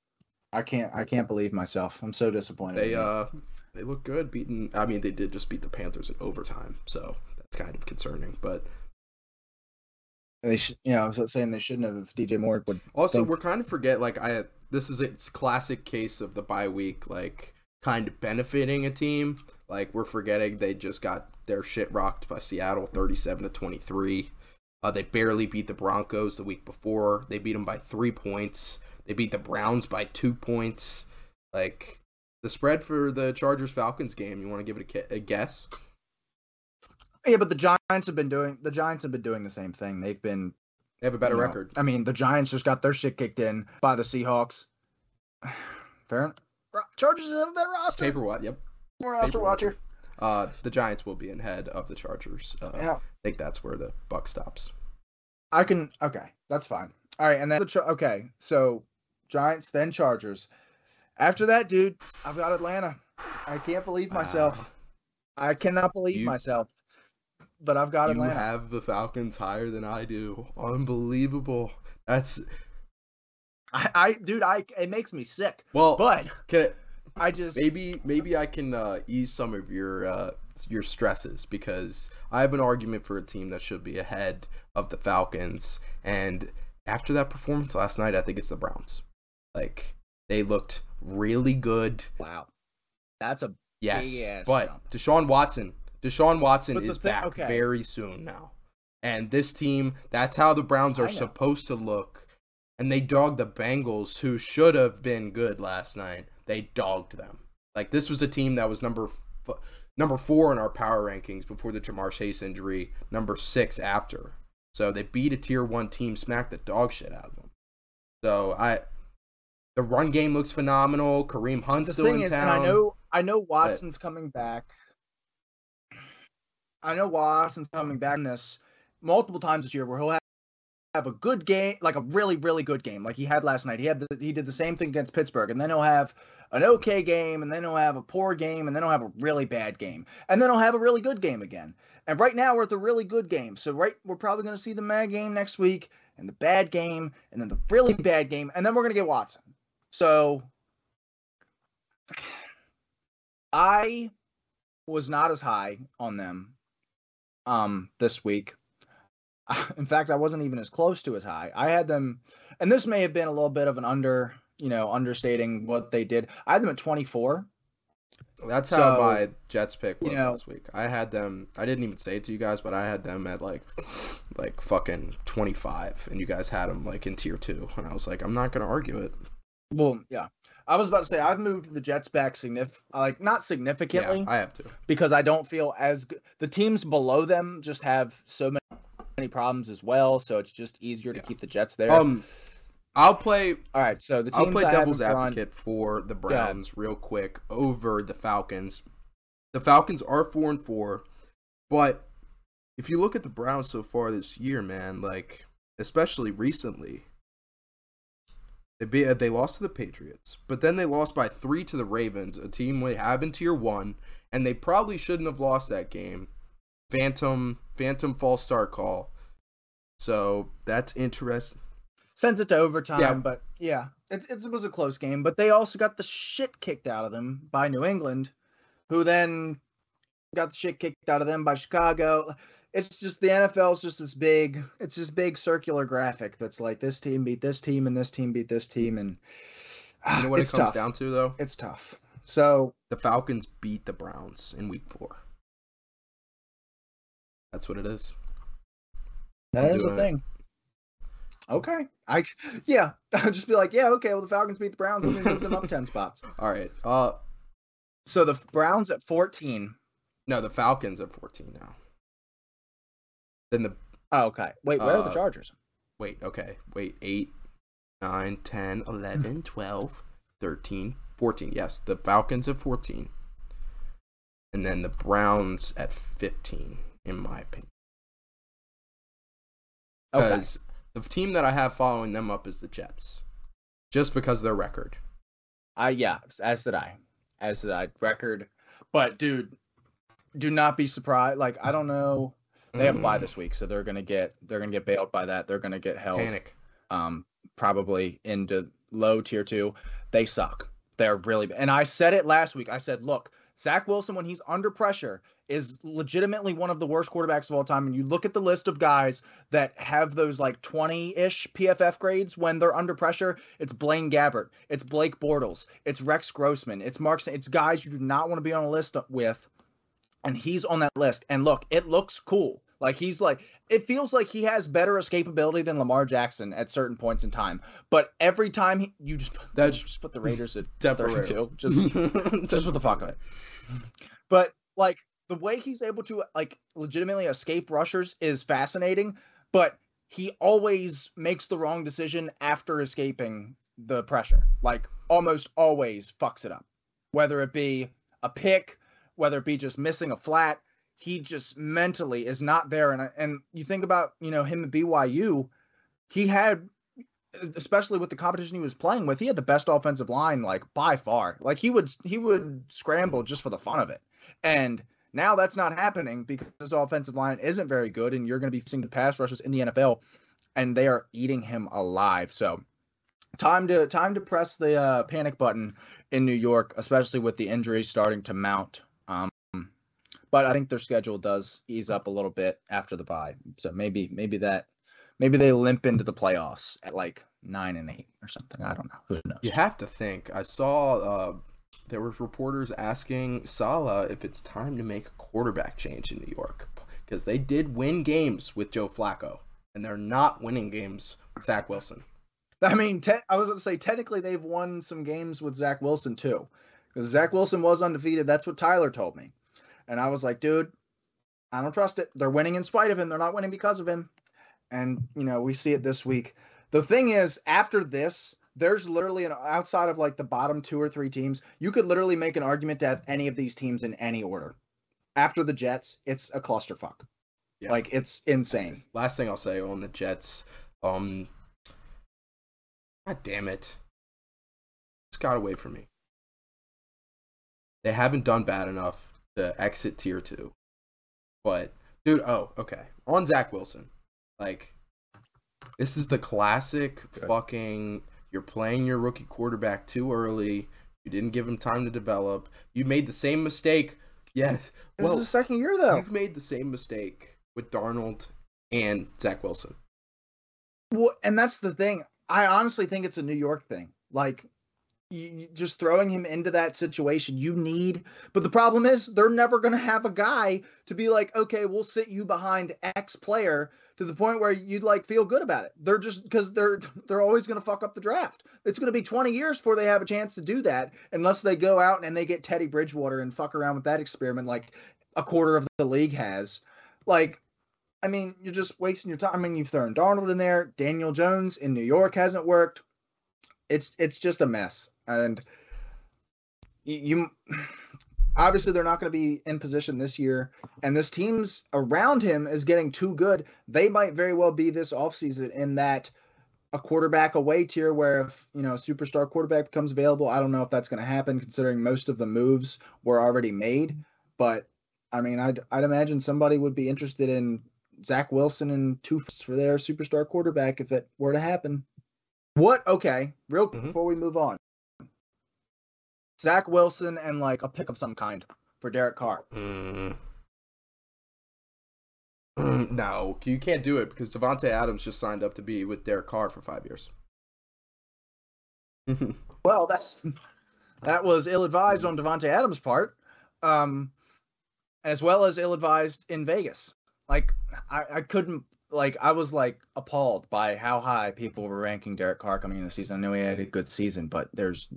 [SPEAKER 2] I can't. I can't believe myself. I'm so disappointed.
[SPEAKER 1] They uh they look good beating. I mean, they did just beat the Panthers in overtime, so that's kind of concerning. But
[SPEAKER 2] they should. You know, I was saying they shouldn't have. If DJ Moore would.
[SPEAKER 1] also,
[SPEAKER 2] Think-
[SPEAKER 1] we're kind of forget like I. This is its classic case of the bye week, like kind of benefiting a team. Like we're forgetting they just got their shit rocked by Seattle, thirty-seven to twenty-three. Uh, they barely beat the Broncos the week before. They beat them by three points. They beat the Browns by two points. Like the spread for the Chargers Falcons game, you want to give it a, a guess?
[SPEAKER 2] Yeah, but the Giants have been doing. The Giants have been doing the same thing. They've been
[SPEAKER 1] They have a better
[SPEAKER 2] you know,
[SPEAKER 1] record.
[SPEAKER 2] I mean, the Giants just got their shit kicked in by the Seahawks. Fair. Chargers have a better roster.
[SPEAKER 1] Paper what? Yep.
[SPEAKER 2] More roster
[SPEAKER 1] paper
[SPEAKER 2] watcher.
[SPEAKER 1] Uh, the Giants will be in head of the Chargers. Uh,
[SPEAKER 2] Yeah.
[SPEAKER 1] I think that's where the buck stops.
[SPEAKER 2] I can. Okay, that's fine. All right, and then the okay, so Giants then Chargers. After that, dude, I've got Atlanta. I can't believe myself.
[SPEAKER 1] Wow.
[SPEAKER 2] I cannot believe
[SPEAKER 1] You-
[SPEAKER 2] myself. But I've got
[SPEAKER 1] you
[SPEAKER 2] Atlanta.
[SPEAKER 1] have the Falcons higher than I do. Unbelievable. That's
[SPEAKER 2] I, I, dude, I. It makes me sick.
[SPEAKER 1] well.
[SPEAKER 2] But
[SPEAKER 1] can it,
[SPEAKER 2] I just.
[SPEAKER 1] maybe maybe I can uh, ease some of your uh, your stresses because I have an argument for a team that should be ahead of the Falcons. And after that performance last night, I think it's the Browns. Like they looked really good.
[SPEAKER 2] Wow. That's a.
[SPEAKER 1] Yes, but
[SPEAKER 2] jump.
[SPEAKER 1] Deshaun Watson, Deshaun Watson is
[SPEAKER 2] thing-
[SPEAKER 1] back
[SPEAKER 2] okay.
[SPEAKER 1] very soon now, and this team, that's how the Browns are supposed to look. And they dogged the Bengals, who should have been good last night. They dogged them. Like this was a team that was number f- number four in our power rankings before the Ja'Marr Chase injury, number six after. So they beat a tier one team, smacked the dog shit out of them. So I, the run game looks phenomenal. Kareem Hunt's
[SPEAKER 2] the
[SPEAKER 1] still
[SPEAKER 2] thing
[SPEAKER 1] in
[SPEAKER 2] is,
[SPEAKER 1] town.
[SPEAKER 2] I know, I know Watson's coming back. I know Watson's coming back in this multiple times this year, where he'll have, have a good game, like a really, really good game, like he had last night. He had the, he did the same thing against Pittsburgh, and then he'll have an okay game, and then he'll have a poor game, and then he'll have a really bad game, and then he'll have a really good game again. And right now we're at the really good game, so right we're probably going to see the mad game next week, and the bad game, and then the really bad game, and then we're going to get Watson. So I was not as high on them um this week. In fact, I wasn't even as close to as high. I had them and this may have been a little bit of an under, you know, understating what they did. I had them at 24.
[SPEAKER 1] That's how
[SPEAKER 2] So,
[SPEAKER 1] my Jets pick was
[SPEAKER 2] you know-
[SPEAKER 1] last week. I had them. I didn't even say it to you guys, but I had them at like, like fucking twenty five, and you guys had them like in tier two, and I was like, I'm not gonna argue it.
[SPEAKER 2] Well, yeah. I was about to say I've moved the Jets back signif like not significantly
[SPEAKER 1] Yeah, I have to.
[SPEAKER 2] because I don't feel as good. The teams below them just have so many, many problems as well, so it's just easier to
[SPEAKER 1] Yeah.
[SPEAKER 2] keep the Jets there.
[SPEAKER 1] Um, I'll play.
[SPEAKER 2] All right, so the teams
[SPEAKER 1] I'll play devil's advocate for the. Browns real quick over the Falcons. The Falcons are four and four, but if you look at the Browns so far this year, man, like especially recently, they be, uh, they lost to the Patriots, but then they lost by three to the Ravens, a team we have in tier one, and they probably shouldn't have lost that game. Phantom, phantom false start call. So that's interesting.
[SPEAKER 2] sends it to overtime,
[SPEAKER 1] Yeah.
[SPEAKER 2] but yeah, it, it was a close game. But they also got the shit kicked out of them by New England, who then got the shit kicked out of them by Chicago. It's just the NFL is just this big, it's this big circular graphic that's like this team beat this team and this team beat this team and
[SPEAKER 1] You know what
[SPEAKER 2] it's
[SPEAKER 1] it comes
[SPEAKER 2] tough.
[SPEAKER 1] down to though?
[SPEAKER 2] It's tough. So
[SPEAKER 1] The Falcons beat the Browns in Week Four. That's what it is.
[SPEAKER 2] that
[SPEAKER 1] I'm
[SPEAKER 2] is a
[SPEAKER 1] doing it.
[SPEAKER 2] thing. Okay, I yeah, I'll just be like, yeah, okay. Well, the Falcons beat the Browns. Let me move them up ten spots.
[SPEAKER 1] All right. Uh,
[SPEAKER 2] So the Browns at fourteen.
[SPEAKER 1] no, the Falcons at 14 now. Then the
[SPEAKER 2] Oh, okay. Wait, where are the
[SPEAKER 1] Uh,
[SPEAKER 2] Chargers?
[SPEAKER 1] wait, okay, wait, 8, 9, 10, 11, 12, 13, 14. Yes, the Falcons at 14. And then the Browns at 15, in my opinion.
[SPEAKER 2] Okay.
[SPEAKER 1] Because the team that I have following them up is the Jets. Just because of their record.
[SPEAKER 2] I yeah, as did I, as did I. Record, but dude, do not be surprised. Like I don't know, they have a bye
[SPEAKER 1] Mm,
[SPEAKER 2] this week, so they're gonna get they're gonna get bailed by that. They're gonna get held,
[SPEAKER 1] Panic.
[SPEAKER 2] um, probably into low tier two. They suck. They're really and I said it last week. I said, look, Zach Wilson when he's under pressure is legitimately one of the worst quarterbacks of all time. And you look at the list of guys that have those like 20-ish PFF grades when they're under pressure, it's Blaine Gabbert, it's Blake Bortles, it's Rex Grossman, it's Mark, it's guys you do not want to be on a list with. And he's on that list. And look, it looks cool. Like he's like, it feels like he has better escapability than Lamar Jackson at certain points in time. But every time he, you just,
[SPEAKER 1] That-
[SPEAKER 2] that, just put the Raiders at
[SPEAKER 1] Temporary.
[SPEAKER 2] 32, just just for the fuck of it. But like the way he's able to like legitimately escape rushers is fascinating, but he always makes the wrong decision after escaping the pressure. Like almost always fucks it up. Whether it be a pick, whether it be just missing a flat, he just mentally is not there and and you think about, you know, him at BYU, he had especially with the competition he was playing with, he had the best offensive line like by far. Like he would he would scramble just for the fun of it. And now that's not happening because his offensive line isn't very good, and you're going to be seeing the pass rushes in the NFL, and they are eating him alive. So, time to time to press the uh, panic button in New York, especially with the injuries starting to mount. But I think their schedule does ease up a little bit after the bye, so maybe maybe that maybe they limp into the playoffs at like nine and eight or something. I don't know. Who knows?
[SPEAKER 1] You have to think. I saw uh, there was reporters asking Saleh if it's time to make a quarterback change in New York because they did win games with Joe Flacco, and they're not winning games with Zach Wilson.
[SPEAKER 2] I mean, te- I was going to say technically they've won some games with Zach Wilson too, because Zach Wilson was undefeated. That's what Tyler told me, and I was like, dude, I don't trust it. They're winning in spite of him. They're not winning because of him, and you know we see it this week. The thing is, after this, there's literally an outside of like the bottom two or three teams, you could literally make an argument to have any of these teams in any order. After the Jets, it's a clusterfuck.
[SPEAKER 1] Yeah.
[SPEAKER 2] Like it's insane.
[SPEAKER 1] Last thing I'll say on the Jets, um, God damn it, just got away from me. They haven't done bad enough to exit tier two, but dude, oh okay, on Zach Wilson, like this is the classic fucking. You're playing your rookie quarterback too early. You didn't give him time to develop. You made the same mistake. Yes.
[SPEAKER 2] This
[SPEAKER 1] Well,
[SPEAKER 2] is the second year though.
[SPEAKER 1] You've made the same mistake with Darnold and Zach Wilson.
[SPEAKER 2] Well, and that's the thing. I honestly think it's a New York thing. Like, you, just throwing him into that situation, you need. But the problem is, they're never going to have a guy to be like, okay, we'll sit you behind X player to the point where you'd like feel good about it. They're just because they're they're always going to fuck up the draft. It's going to be 20 years before they have a chance to do that, unless they go out and they get Teddy Bridgewater and fuck around with that experiment like a quarter of the league has. Like, I mean, you're just wasting your time. I mean, you've thrown Darnold in there. Daniel Jones in New York hasn't worked. It's it's just a mess, and you, obviously they're not going to be in position this year. And this team's around him is getting too good. They might very well be this offseason in that a quarterback away tier where if you know a superstar quarterback becomes available. I don't know if that's going to happen considering most of the moves were already made. But I mean, I'd I'd imagine somebody would be interested in Zach Wilson and two for their superstar quarterback if it were to happen. What? Okay, real quick
[SPEAKER 1] Mhm.
[SPEAKER 2] before we move on. Zach Wilson and like a pick of some kind for Derek Carr.
[SPEAKER 1] Mm, no, you can't do it because Davante Adams just signed up to be with Derek Carr for five years.
[SPEAKER 2] Well, that's that was ill advised on Davante Adams' part, um, as well as ill advised in Vegas. Like I, I couldn't like I was like appalled by how high people were ranking Derek Carr coming in the season. I know he had a good season, but there's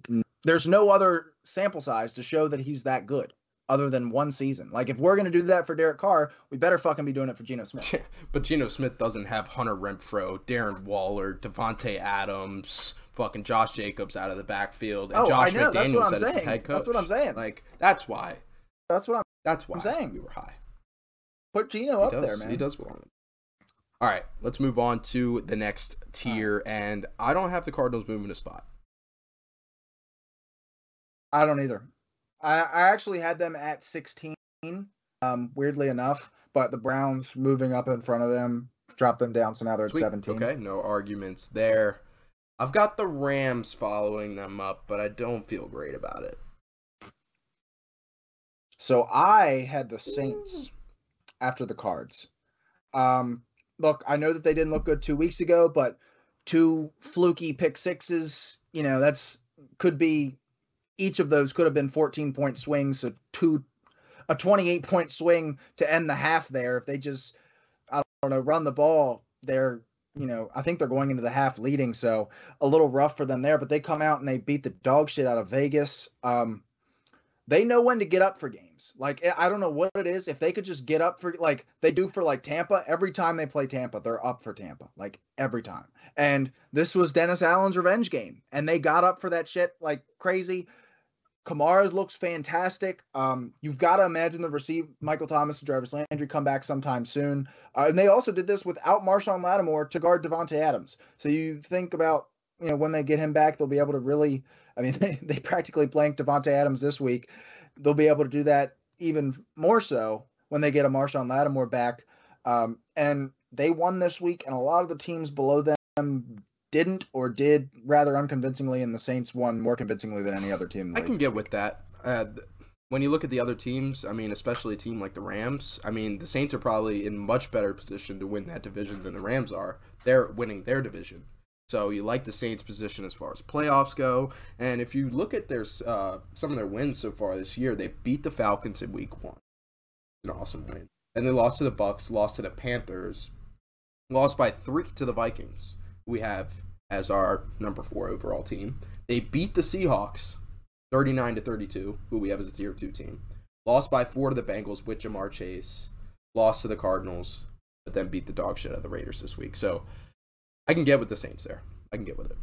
[SPEAKER 2] there's no other sample size to show that he's that good other than one season. Like if we're gonna do that for Derek Carr, we better fucking be doing it for Geno Smith.
[SPEAKER 1] but Geno Smith doesn't have Hunter Renfrow, Darren Waller, Davante Adams, fucking Josh Jacobs out of the backfield, and
[SPEAKER 2] Oh, I
[SPEAKER 1] Josh
[SPEAKER 2] know,
[SPEAKER 1] McDaniels as his head coach.
[SPEAKER 2] That's what I'm saying.
[SPEAKER 1] Like that's why.
[SPEAKER 2] That's what I'm
[SPEAKER 1] That's why I'm
[SPEAKER 2] saying.
[SPEAKER 1] we were high.
[SPEAKER 2] put Geno
[SPEAKER 1] He
[SPEAKER 2] up
[SPEAKER 1] does,
[SPEAKER 2] there, man.
[SPEAKER 1] He does belong. All right, let's move on to the next tier, and I don't have the Cardinals moving a spot.
[SPEAKER 2] I don't either. I, I actually had them at 16, um, weirdly enough, but the Browns moving up in front of them dropped them down, so now they're at
[SPEAKER 1] Sweet.
[SPEAKER 2] 17.
[SPEAKER 1] Okay, no arguments there. I've got the Rams following them up, but I don't feel great about it.
[SPEAKER 2] So I had the Saints after the Cards. Um, look, I know that they didn't look good two weeks ago, but two fluky pick sixes, you know, that's could be each of those could have been 14 point swings, so two a 28 point swing to end the half there. If they just I don't know, run the ball, they're you know, I think they're going into the half leading, so a little rough for them there, but they come out and they beat the dog shit out of Vegas. Um they know when to get up for games. Like I don't know what it is. If they could just get up for like they do for like Tampa, every time they play Tampa, they're up for Tampa. Like every time. And this was Dennis Allen's revenge game. And they got up for that shit like crazy. Kamara's looks fantastic. Um, you've got to imagine the receive Michael Thomas and Jarvis Landry come back sometime soon. Uh, and they also did this without Marshon Lattimore to guard Davante Adams. So you think about you know when they get him back, they'll be able to really. I mean, they, they practically blanked Davante Adams this week. They'll be able to do that even more so when they get a Marshon Lattimore back. Um, and they won this week, and a lot of the teams below them didn't or did rather unconvincingly, and the Saints won more convincingly than any other team. in the
[SPEAKER 1] I can get with that. Uh, when you look at the other teams, I mean, especially a team like the Rams, I mean, the Saints are probably in much better position to win that division than the Rams are. They're winning their division. So you like the Saints' position as far as playoffs go. And if you look at their uh, some of their wins so far this year, they beat the Falcons in Week One, an awesome win, and they lost to the Bucs, lost to the Panthers, lost by three to the Vikings. We have as our number four overall team. They beat the Seahawks, thirty-nine to thirty-two, who we have as a tier two team. Lost by four to the Bengals with Ja'Marr Chase. Lost to the Cardinals, but then beat the dog shit out of the Raiders this week. So I can get with the Saints there. I can get with it.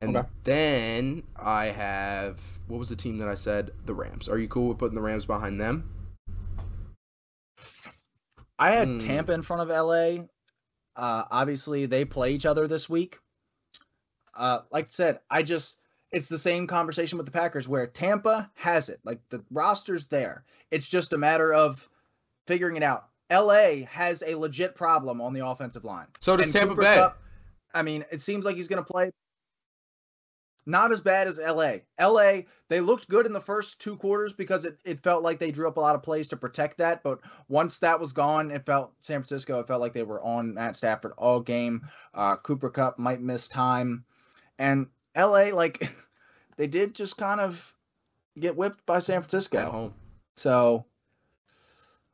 [SPEAKER 1] And
[SPEAKER 2] Okay.
[SPEAKER 1] then I have what was the team that I said? The Rams. Are you cool with putting the Rams behind them?
[SPEAKER 2] I had
[SPEAKER 1] Hmm.
[SPEAKER 2] Tampa in front of LA. Uh, obviously, they play each other this week. Uh, like I said, I just it's the same conversation with the Packers where Tampa has it. Like the roster's there. It's just a matter of figuring it out. LA has a legit problem on the offensive line.
[SPEAKER 1] So does
[SPEAKER 2] And
[SPEAKER 1] Tampa
[SPEAKER 2] Cooper
[SPEAKER 1] Bay.
[SPEAKER 2] Kupp- I mean, it seems like he's going to play not as bad as LA. LA, they looked good in the first two quarters because it, it felt like they drew up a lot of plays to protect that. But once that was gone, it felt San Francisco, it felt like they were on Matt Stafford all game. Uh, Cooper Kupp might miss time. And LA, like, they did just kind of get whipped by San
[SPEAKER 1] At
[SPEAKER 2] Francisco.
[SPEAKER 1] home.
[SPEAKER 2] So,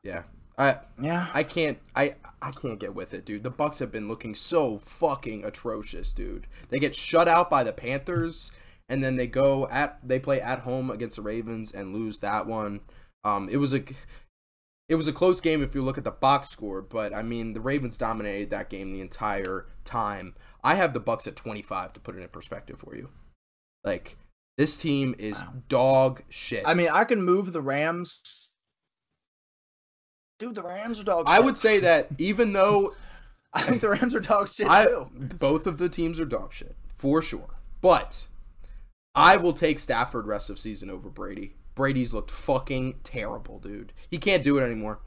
[SPEAKER 1] Yeah. I
[SPEAKER 2] yeah.
[SPEAKER 1] I can't I I can't get with it, dude. The Bucs have been looking so fucking atrocious, dude. They get shut out by the Panthers and then they go at they play at home against the Ravens and lose that one. Um it was a it was a close game if you look at the box score, but I mean the Ravens dominated that game the entire time. I have the Bucs at 25 to put it in perspective for you. Like this team is
[SPEAKER 2] Wow.
[SPEAKER 1] dog shit.
[SPEAKER 2] I mean, I can move the Rams. Dude, the Rams are dog
[SPEAKER 1] I would say that even though
[SPEAKER 2] I think the Rams are dog shit
[SPEAKER 1] I,
[SPEAKER 2] too.
[SPEAKER 1] both of the teams are dog shit for sure. But I will take Stafford rest of season over Brady. Brady's looked fucking terrible, dude. He can't do it anymore.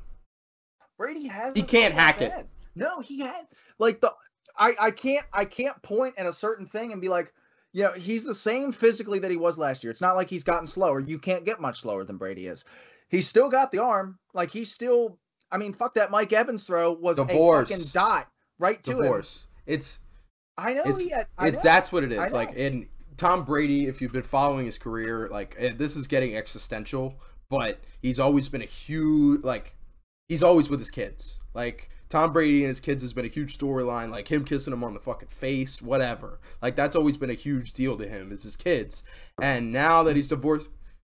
[SPEAKER 2] Brady has.
[SPEAKER 1] He can't hack it.
[SPEAKER 2] No, he had like the. I I can't I can't point at a certain thing and be like, you know, he's the same physically that he was last year. It's not like he's gotten slower. You can't get much slower than Brady is. He's still got the arm. Like he's still. I mean, fuck that Mike Evans throw was
[SPEAKER 1] Divorce.
[SPEAKER 2] a fucking dot right to him.
[SPEAKER 1] Divorce. It's
[SPEAKER 2] I know
[SPEAKER 1] it's
[SPEAKER 2] he had. I
[SPEAKER 1] it's
[SPEAKER 2] know.
[SPEAKER 1] that's what it is. Like in Tom Brady, if you've been following his career, like eh, this is getting existential, but he's always been a huge like he's always with his kids. Like Tom Brady and his kids has been a huge storyline, like him kissing him on the fucking face, whatever. Like that's always been a huge deal to him is his kids. And now that he's divorced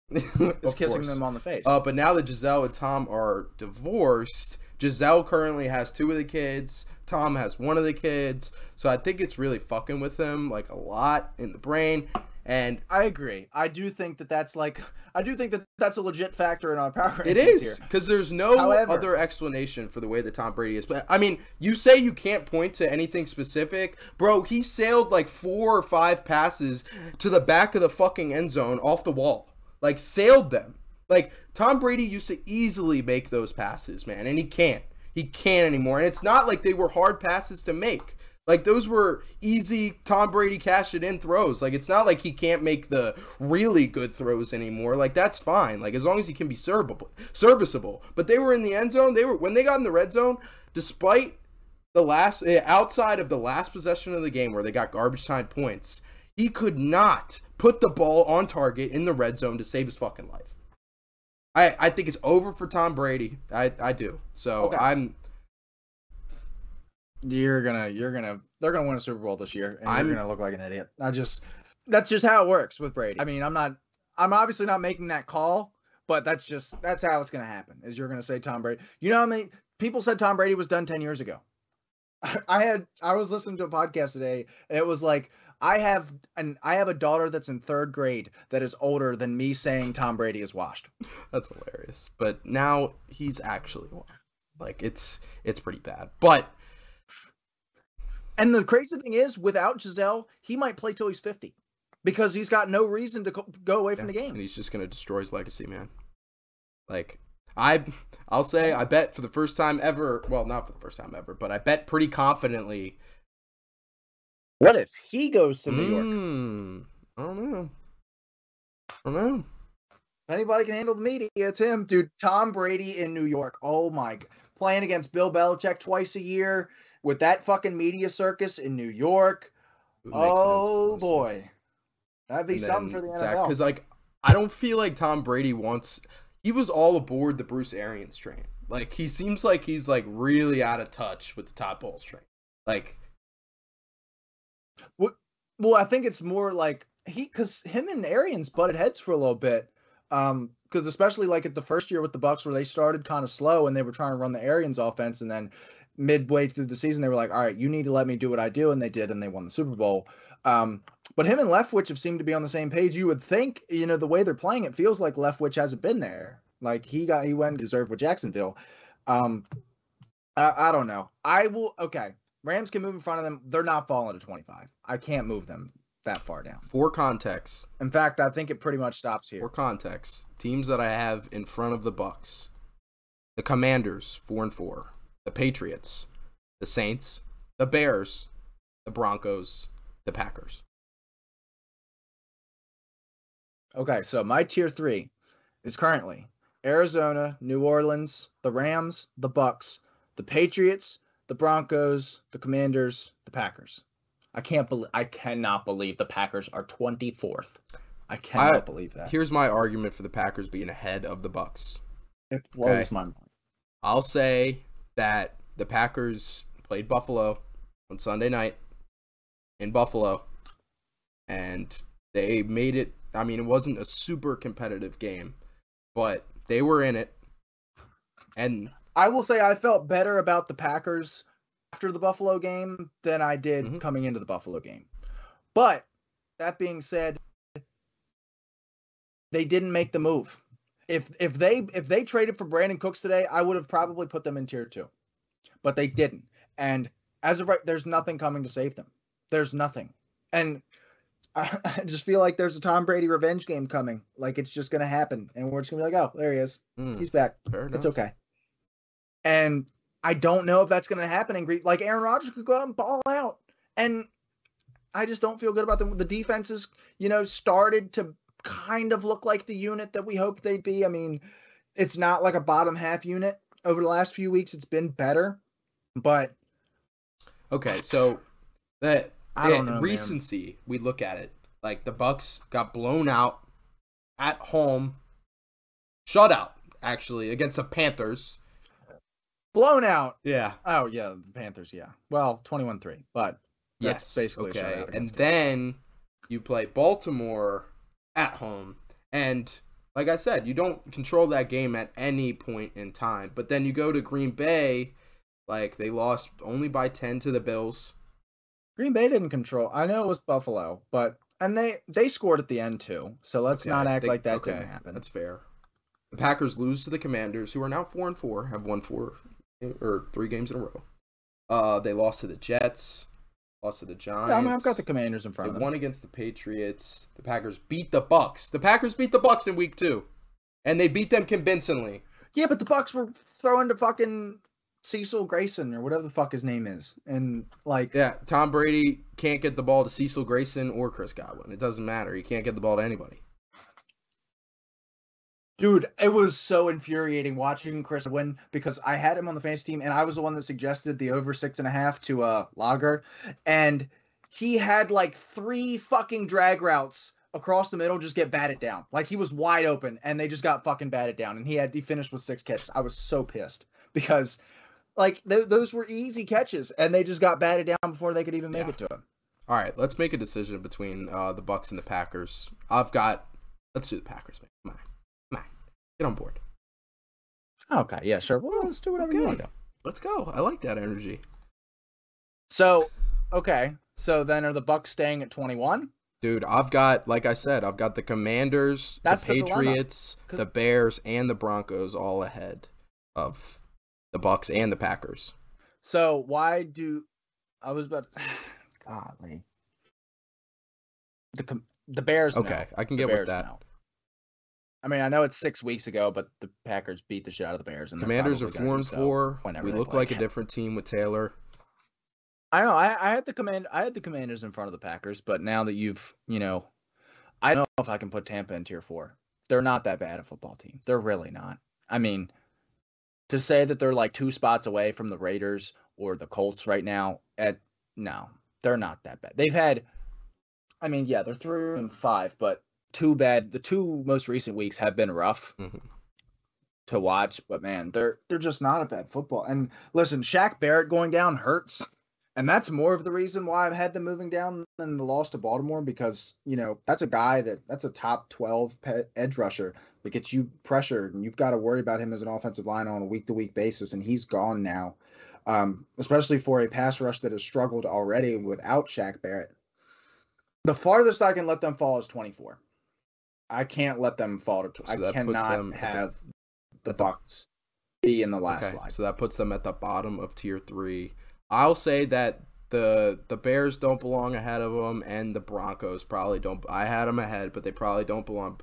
[SPEAKER 1] Of
[SPEAKER 2] kissing
[SPEAKER 1] course.
[SPEAKER 2] them on the face.
[SPEAKER 1] Uh, but now that Gisele and Tom are divorced, Gisele currently has two of the kids. Tom has one of the kids. So I think it's really fucking with him like a lot in the brain. And
[SPEAKER 2] I agree. I do think that that's like. I do think that that's a legit factor in our power.
[SPEAKER 1] it is because there's no
[SPEAKER 2] However-
[SPEAKER 1] other explanation for the way that Tom Brady is. But I mean, you say you can't point to anything specific, bro. He sailed like four or five passes to the back of the fucking end zone off the wall, like sailed them. Like Tom Brady used to easily make those passes, man, and he can't. He can't anymore. And it's not like they were hard passes to make. Like those were easy Tom Brady cash it in throws. Like it's not like he can't make the really good throws anymore. Like that's fine. Like as long as he can be serviceable, serviceable. But they were in the end zone. They were when they got in the red zone, despite the last eh, outside of the last possession of the game where they got garbage time points, he could not put the ball on target in the red zone to save his fucking life. I I think it's over for Tom Brady. I I do. So
[SPEAKER 2] Okay.
[SPEAKER 1] I'm
[SPEAKER 2] You're gonna. You're gonna. They're gonna win a Super Bowl this year, and
[SPEAKER 1] I'm-
[SPEAKER 2] you're gonna look like an idiot. I just. That's just how it works with Brady. I mean, I'm not. I'm obviously not making that call, but that's just that's how it's gonna happen. Is you're gonna say Tom Brady. You know how many people said Tom Brady was done ten years ago? I had. I was listening to a podcast today, and it was like. I have an I have a daughter that's in third grade that is older than me saying Tom Brady is washed.
[SPEAKER 1] That's hilarious. But now he's actually. Like it's it's pretty bad. But
[SPEAKER 2] And the crazy thing is, without Gisele, he might play till he's 50 because he's got no reason to co- go away from the game.
[SPEAKER 1] and he's just gonna destroy his legacy, man. Like I I'll say I bet for the first time ever well not for the first time ever, but I bet pretty confidently
[SPEAKER 2] What if he goes to New York?
[SPEAKER 1] Mm, I don't know. I don't know.
[SPEAKER 2] If anybody can handle the media, it's him. Dude, Tom Brady in New York. Oh my. g- Playing against Bill Belichick twice a year with that fucking media circus in New York.
[SPEAKER 1] It makes sense,
[SPEAKER 2] Oh boy. That'd be
[SPEAKER 1] And
[SPEAKER 2] something for the NFL.
[SPEAKER 1] Because like I don't feel like Tom Brady wants. He was all aboard the Bruce Arians train. Like he seems like he's like really out of touch with the Todd Bowles train. Like
[SPEAKER 2] Well, I think it's more like he because him and Arians butted heads for a little bit. Um, because especially like at the first year with the Bucs where they started kind of slow and they were trying to run the Arians offense, and then midway through the season they were like, "All right, you need to let me do what I do," and they did, and they won the Super Bowl. Um, but him and Leftwich have seemed to be on the same page. You would think, you know, the way they're playing, it feels like Leftwich hasn't been there. Like he got he went and deserved with Jacksonville. Um, I, I don't know. I will. Okay, Rams can move in front of them. They're not falling to 25. I can't move them that far down.
[SPEAKER 1] for context,
[SPEAKER 2] In fact, I think it pretty much stops here.
[SPEAKER 1] for context, teams that I have in front of the Bucs, the Commanders four and four, the Patriots, the Saints, the Bears, the Broncos, the Packers.
[SPEAKER 2] Okay, so my tier three is currently Arizona, New Orleans, the Rams, the Bucs, the Patriots, the Broncos, the Commanders, the Packers. I can't believe I cannot believe the Packers are 24th. I cannot
[SPEAKER 1] I-
[SPEAKER 2] believe that.
[SPEAKER 1] Here's my argument for the Packers being ahead of the Bucs.
[SPEAKER 2] It blows
[SPEAKER 1] okay.
[SPEAKER 2] my mind.
[SPEAKER 1] I'll say that the Packers played Buffalo on Sunday night in Buffalo, and they made it. I mean, it wasn't a super competitive game, but they were in it. And
[SPEAKER 2] I will say I felt better about the Packers after the Buffalo game than I did
[SPEAKER 1] Mhm.
[SPEAKER 2] coming into the Buffalo game. But that being said, they didn't make the move. If if they if they traded for Brandin Cooks today, I would have probably put them in tier two. But they didn't. And as of right, there's nothing coming to save them. There's nothing. And I, I just feel like there's a Tom Brady revenge game coming. Like it's just gonna happen. And we're just gonna be like, oh, there he is.
[SPEAKER 1] mm,
[SPEAKER 2] He's back. It's okay. And I don't know if that's going to happen in Greece. Like Aaron Rodgers could go out and ball out, and I just don't feel good about them. The defenses, you know, started to kind of look like the unit that we hoped they'd be. I mean, it's not like a bottom half unit over the last few weeks it's been better, but
[SPEAKER 1] Okay, so that
[SPEAKER 2] I don't know, man.
[SPEAKER 1] recency, we look at it like the Bucs got blown out at home, shutout actually against the Panthers.
[SPEAKER 2] Blown out.
[SPEAKER 1] Yeah.
[SPEAKER 2] Oh yeah, the Panthers. Yeah, well, twenty-one-three, but that's
[SPEAKER 1] Yes.
[SPEAKER 2] basically
[SPEAKER 1] okay. And then you play Baltimore at home, and like I said, you don't control that game at any point in time. But then you go to Green Bay, like they lost only by ten to the Bills.
[SPEAKER 2] Green Bay didn't control. I know it was Buffalo, but and they they scored at the end too. So let's
[SPEAKER 1] Okay,
[SPEAKER 2] not act
[SPEAKER 1] they-
[SPEAKER 2] like that
[SPEAKER 1] okay,
[SPEAKER 2] didn't happen.
[SPEAKER 1] That's fair. The Packers lose to the Commanders, who are now four and four, have won four or three games in a row. Uh, they lost to the Jets, lost to the Giants.
[SPEAKER 2] Yeah, I mean, I've got the Commanders in
[SPEAKER 1] They
[SPEAKER 2] front of them.
[SPEAKER 1] won against the Patriots. The Packers beat the Bucs. The Packers beat the Bucs in week two, and they beat them convincingly.
[SPEAKER 2] Yeah, but the Bucs were throwing to fucking Cecil Grayson or whatever the fuck his name is, and like,
[SPEAKER 1] Yeah, Tom Brady can't get the ball to Cecil Grayson or Chris Godwin. It doesn't matter. He can't get the ball to anybody.
[SPEAKER 2] Dude, it was so infuriating watching Chris win because I had him on the fantasy team, and I was the one that suggested the over six and a half to uh Lager, and he had like three fucking drag routes across the middle just get batted down. Like he was wide open, and they just got fucking batted down, and he had he finished with six catches. I was so pissed because. Like th- those were easy catches, and they just got batted down before they could even make
[SPEAKER 1] Yeah.
[SPEAKER 2] it to him.
[SPEAKER 1] All right, let's make a decision between uh, the Bucs and the Packers. I've got. Let's do the Packers, man. Come on, come on, get on board.
[SPEAKER 2] Okay, yeah, sure. Well, let's do whatever you want to do.
[SPEAKER 1] Let's go. I like that energy,
[SPEAKER 2] So, okay, so then are the Bucs staying at twenty-one?
[SPEAKER 1] dude. I've got, like I said, I've got the Commanders,
[SPEAKER 2] That's
[SPEAKER 1] the
[SPEAKER 2] the.
[SPEAKER 1] Patriots,
[SPEAKER 2] 'Cause-
[SPEAKER 1] the Bears, and the Broncos all ahead of the Bucs and the Packers.
[SPEAKER 2] So why do I was about? Godly. The com- the Bears.
[SPEAKER 1] Okay, I can
[SPEAKER 2] The
[SPEAKER 1] get with that.
[SPEAKER 2] no. I mean, I know it's six weeks ago, but the Packers beat the shit out of the Bears, and they're
[SPEAKER 1] Commanders are
[SPEAKER 2] probably gonna
[SPEAKER 1] four and
[SPEAKER 2] so
[SPEAKER 1] four.
[SPEAKER 2] whenever
[SPEAKER 1] We look
[SPEAKER 2] play
[SPEAKER 1] like a different team with Taylor.
[SPEAKER 2] I know. I, I had the command. I had the Commanders in front of the Packers, but now that you've, you know, I don't know if I can put Tampa in tier four. They're not that bad a football team. They're really not. I mean, to say that they're like two spots away from the Raiders or the Colts right now, at no, they're not that bad. They've had, I mean, yeah, they're three and five, but too bad. The two most recent weeks have been rough
[SPEAKER 1] Mhm.
[SPEAKER 2] to watch, but man, they're they're just not a bad football. And listen, Shaq Barrett going down hurts, and that's more of the reason why I've had them moving down than the loss to Baltimore because you know that's a guy that that's a top twelve edge rusher that gets you pressured, and you've got to worry about him as an offensive line on a week to week basis, and he's gone now. Um, especially for a pass rush that has struggled already without Shaq Barrett. The farthest I can let them fall is 24. I can't let them fall to.
[SPEAKER 1] So
[SPEAKER 2] I
[SPEAKER 1] that puts
[SPEAKER 2] cannot
[SPEAKER 1] them at the-
[SPEAKER 2] have the
[SPEAKER 1] the-
[SPEAKER 2] Bucs be in the last
[SPEAKER 1] Okay,
[SPEAKER 2] slide.
[SPEAKER 1] so that puts them at the bottom of tier three. I'll say that the the Bears don't belong ahead of them, and the Broncos probably don't. I had them ahead, but they probably don't belong.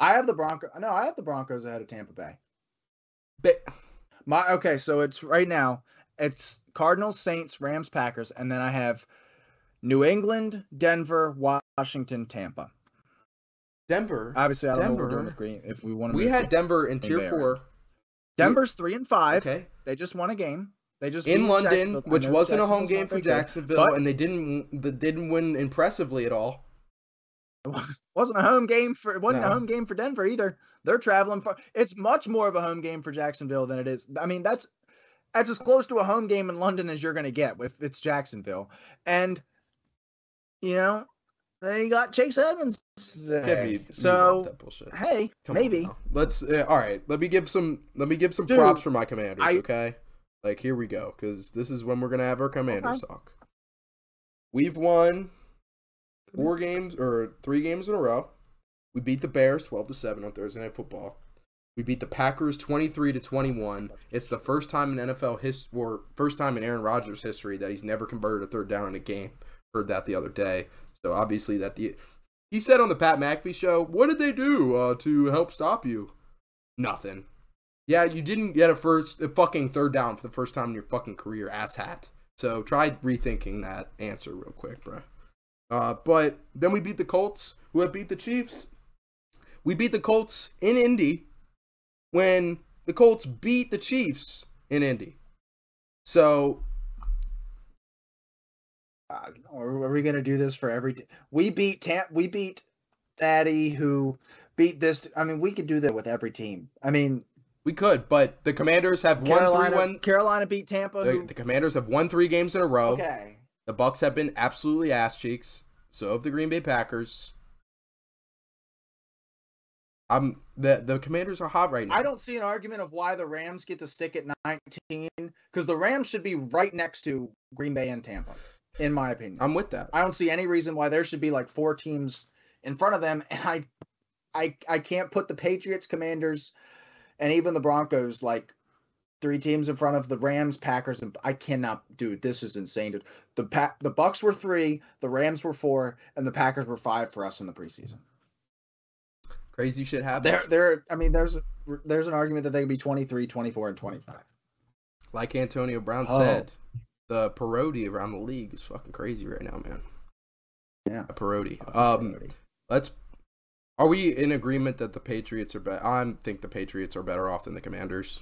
[SPEAKER 2] I have the Broncos. No, I have the Broncos ahead of Tampa Bay.
[SPEAKER 1] But
[SPEAKER 2] My okay, so it's right now. It's Cardinals, Saints, Rams, Packers, and then I have New England, Denver, Washington, Tampa.
[SPEAKER 1] Denver,
[SPEAKER 2] Obviously, I don't know what we're doing
[SPEAKER 1] Denver.
[SPEAKER 2] with Green. If we want to,
[SPEAKER 1] we had Denver in tier four.
[SPEAKER 2] Denver's three and five.
[SPEAKER 1] Okay,
[SPEAKER 2] They just won a game. They just
[SPEAKER 1] in London, which wasn't a home game for Jacksonville,
[SPEAKER 2] but
[SPEAKER 1] and they didn't they didn't win impressively at all.
[SPEAKER 2] It wasn't a home game for it wasn't
[SPEAKER 1] No.
[SPEAKER 2] a home game for Denver either. They're traveling far. It's much more of a home game for Jacksonville than it is. I mean, that's that's as close to a home game in London as you're going to get if it's Jacksonville. And you know, they got Chase Edmonds.
[SPEAKER 1] Get
[SPEAKER 2] today.
[SPEAKER 1] me- me off
[SPEAKER 2] so hey,
[SPEAKER 1] Come
[SPEAKER 2] maybe.
[SPEAKER 1] Let's uh, all right. Let me give some. Let me give some
[SPEAKER 2] Dude,
[SPEAKER 1] props for my commanders.
[SPEAKER 2] I-
[SPEAKER 1] okay, like here we go, because this is when we're gonna have our commanders
[SPEAKER 2] Okay.
[SPEAKER 1] talk. We've won four games or three games in a row. We beat the Bears twelve to seven on Thursday Night Football. We beat the Packers twenty three to twenty one. It's the first time in NFL his or first time in Aaron Rodgers history that he's never converted a third down in a game. Heard that the other day. So obviously that the he said on the Pat McAfee show, "What did they do uh, to help stop you?" Nothing. Yeah, you didn't get a first a fucking third down for the first time in your fucking career, asshat. So try rethinking that answer real quick, bro. Uh, but then we beat the Colts, who have beat the Chiefs. We beat the Colts in Indy when the Colts beat the Chiefs in Indy. So
[SPEAKER 2] Uh, are, we gonna do this for every? T- we beat Tam- We beat Daddy, who beat this. I mean, we could do that with every team. I mean,
[SPEAKER 1] we could, but the Commanders have won three one.
[SPEAKER 2] Carolina beat Tampa.
[SPEAKER 1] The,
[SPEAKER 2] who-
[SPEAKER 1] the Commanders have won three games in a row.
[SPEAKER 2] okay.
[SPEAKER 1] The Bucs have been absolutely ass cheeks. So have the Green Bay Packers. I'm the the Commanders are hot right now.
[SPEAKER 2] I don't see an argument of why the Rams get to stick at 19 because the Rams should be right next to Green Bay and Tampa, in my opinion.
[SPEAKER 1] I'm with that.
[SPEAKER 2] I don't see any reason why there should be like four teams in front of them, and I, I, I can't put the Patriots, Commanders, and even the Broncos like three teams in front of the Rams, Packers, and I cannot, dude. This is insane, dude. The pa- the Bucs were three, the Rams were four, and the Packers were five for us in the preseason.
[SPEAKER 1] Crazy shit happens.
[SPEAKER 2] There, there. I mean, there's there's an argument that they could be 23, 24, and 25.
[SPEAKER 1] like Antonio Brown
[SPEAKER 2] Oh.
[SPEAKER 1] said, the parody around the league is fucking crazy right now, man.
[SPEAKER 2] Yeah.
[SPEAKER 1] A parody. Um, let's. Are we in agreement that the Patriots are better? I think the Patriots are better off than the Commanders.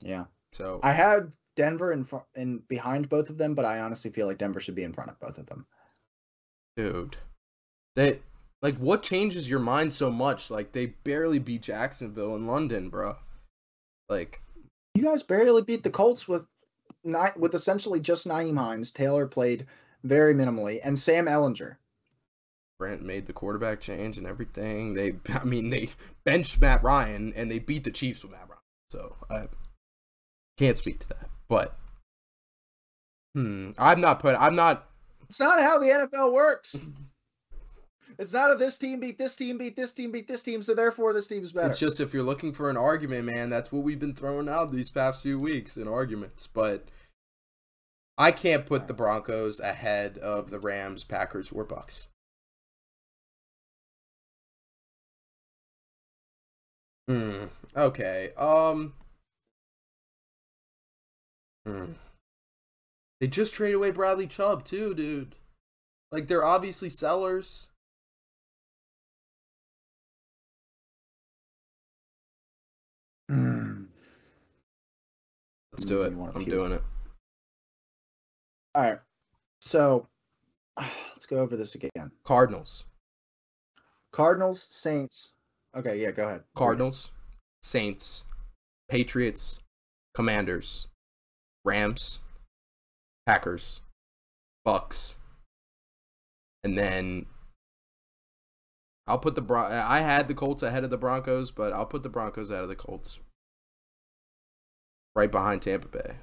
[SPEAKER 2] yeah.
[SPEAKER 1] So
[SPEAKER 2] I had Denver in front and behind both of them, but I honestly feel like Denver should be in front of both of them.
[SPEAKER 1] dude, they like what changes your mind so much? Like they barely beat Jacksonville in London, bro. Like
[SPEAKER 2] You guys barely beat the Colts with not with essentially just Nyheim Hines. Taylor played very minimally, and Sam Ehlinger.
[SPEAKER 1] Brent made the quarterback change and everything. They, I mean, they benched Matt Ryan and they beat the Chiefs with Matt Ryan. So I can't speak to that. But hmm, I'm not put. I'm not.
[SPEAKER 2] It's not how the NFL works. It's not a this team beat this team beat this team beat this team, so therefore this team's better.
[SPEAKER 1] It's just if you're looking for an argument, man, that's what we've been throwing out these past few weeks in arguments. But I can't put the Broncos ahead of the Rams, Packers, or Bucs. Hmm. Okay. Um. Hmm. They just trade away Bradley Chubb too, dude. Like they're obviously sellers.
[SPEAKER 2] Hmm.
[SPEAKER 1] Let's do it. I'm
[SPEAKER 2] puke.
[SPEAKER 1] doing it.
[SPEAKER 2] All right. So let's go over this again.
[SPEAKER 1] Cardinals.
[SPEAKER 2] Cardinals, Saints. Okay, yeah, go ahead.
[SPEAKER 1] Cardinals, Saints, Patriots, Commanders, Rams, Packers, Bucs, and then I'll put the Bron- I had the Colts ahead of the Broncos, but I'll put the Broncos ahead of the Colts. Right behind Tampa Bay.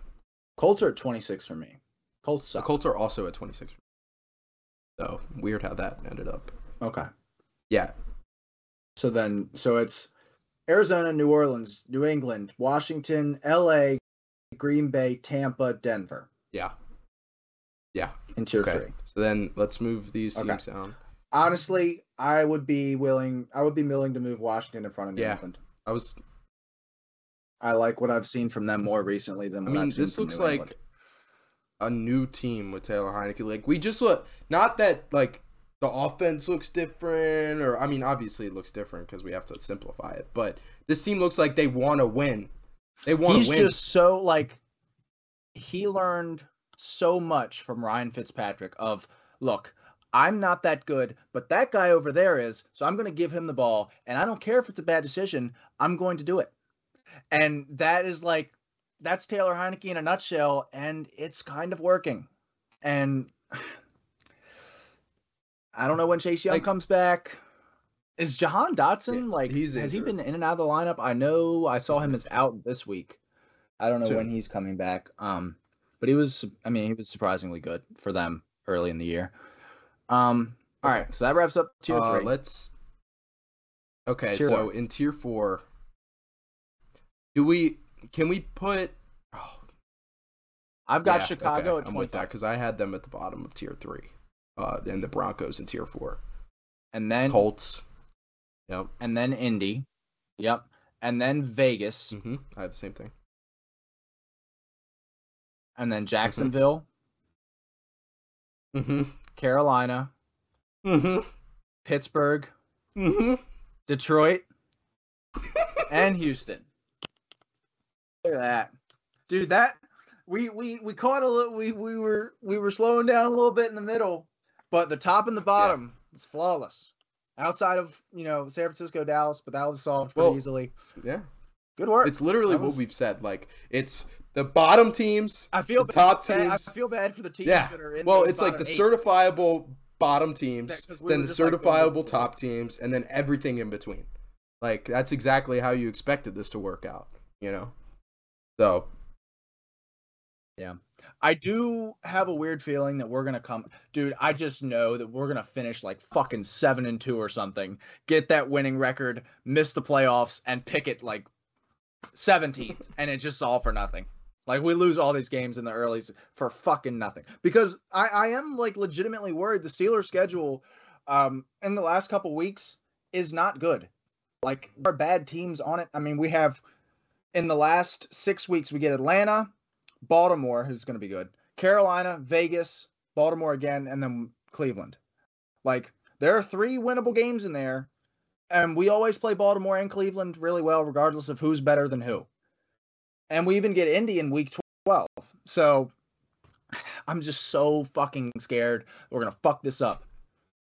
[SPEAKER 2] Colts are at 26 for me. Colts
[SPEAKER 1] The. Colts are also at 26. So weird how that ended up.
[SPEAKER 2] Okay.
[SPEAKER 1] Yeah,
[SPEAKER 2] So then, so it's Arizona, New Orleans, New England, Washington, L.A., Green Bay, Tampa, Denver
[SPEAKER 1] yeah, yeah.
[SPEAKER 2] in tier
[SPEAKER 1] Okay.
[SPEAKER 2] three.
[SPEAKER 1] So then let's move these
[SPEAKER 2] Okay.
[SPEAKER 1] teams down.
[SPEAKER 2] Honestly, I would be willing. I would be willing to move Washington in front of New
[SPEAKER 1] Yeah.
[SPEAKER 2] England.
[SPEAKER 1] I was
[SPEAKER 2] I like what I've seen from them more recently than
[SPEAKER 1] I
[SPEAKER 2] what
[SPEAKER 1] mean,
[SPEAKER 2] have seen
[SPEAKER 1] this
[SPEAKER 2] from
[SPEAKER 1] looks
[SPEAKER 2] New
[SPEAKER 1] like
[SPEAKER 2] England.
[SPEAKER 1] a new team with Taylor Heinicke. Like we just look not that like the offense looks different, or I mean, obviously it looks different because we have to simplify it. But this team looks like they want to win. They want
[SPEAKER 2] he's
[SPEAKER 1] to win.
[SPEAKER 2] just so like he learned so much from Ryan Fitzpatrick of look, I'm not that good, but that guy over there is, so I'm going to give him the ball and I don't care if it's a bad decision, I'm going to do it. And that is like that's Taylor Heinicke in a nutshell and it's kind of working. And I don't know when Chase Young
[SPEAKER 1] Like-
[SPEAKER 2] comes back. Is Jahan Dotson
[SPEAKER 1] Yeah,
[SPEAKER 2] like
[SPEAKER 1] he's
[SPEAKER 2] has he been in and out of the lineup? I know I saw him as out this week. I don't know when he's coming back. Um, but he was I mean he was surprisingly good for them early in the year. Um, all right, so that wraps up tier
[SPEAKER 1] Uh,
[SPEAKER 2] three.
[SPEAKER 1] let's. Okay,
[SPEAKER 2] Tier
[SPEAKER 1] so
[SPEAKER 2] one.
[SPEAKER 1] in tier four, do we can we put? Oh,
[SPEAKER 2] I've got
[SPEAKER 1] yeah,
[SPEAKER 2] Chicago
[SPEAKER 1] okay,
[SPEAKER 2] at
[SPEAKER 1] I'm with that because I had them at the bottom of tier three, uh, and the Broncos in tier four.
[SPEAKER 2] and then
[SPEAKER 1] Colts. Yep.
[SPEAKER 2] and then Indy. Yep. And then Vegas,
[SPEAKER 1] hmm I have the same thing.
[SPEAKER 2] and then Jacksonville,
[SPEAKER 1] Mm-hmm.
[SPEAKER 2] Carolina,
[SPEAKER 1] Mm-hmm.
[SPEAKER 2] Pittsburgh,
[SPEAKER 1] Mm-hmm.
[SPEAKER 2] Detroit, and Houston. Look at that, dude. That we we we caught a little. We we were we were slowing down a little bit in the middle, but the top and the bottom was flawless. Outside of you know San Francisco, Dallas, but that was solved pretty
[SPEAKER 1] Well,
[SPEAKER 2] easily.
[SPEAKER 1] Yeah.
[SPEAKER 2] Good work.
[SPEAKER 1] It's literally
[SPEAKER 2] That
[SPEAKER 1] what we've said. Like it's the bottom teams,
[SPEAKER 2] I feel
[SPEAKER 1] the top
[SPEAKER 2] bad,
[SPEAKER 1] teams.
[SPEAKER 2] I feel bad for the teams
[SPEAKER 1] yeah.
[SPEAKER 2] that are in.
[SPEAKER 1] Well, it's like the
[SPEAKER 2] eight.
[SPEAKER 1] certifiable bottom teams,
[SPEAKER 2] we
[SPEAKER 1] then the
[SPEAKER 2] just, like,
[SPEAKER 1] certifiable top teams, and then everything in between. Like that's exactly how you expected this to work out. You know. So yeah,
[SPEAKER 2] I do have a weird feeling that we're gonna come, dude. I just know that we're gonna finish like fucking seven and two or something, get that winning record, miss the playoffs, and pick it like seventeenth, and it's just all for nothing. Like we lose all these games in the early for fucking nothing. Because I, I am like legitimately worried. The Steelers' schedule, um, in the last couple weeks is not good. Like there are bad teams on it. I mean, we have in the last six weeks we get Atlanta, Baltimore, who's to be good, Carolina, Vegas, Baltimore again, and then Cleveland. Like there are three winnable games in there, and we always play Baltimore and Cleveland really well, regardless of who's better than who. And we even get Indy in week 12. So I'm just so fucking scared we're going to fuck this up.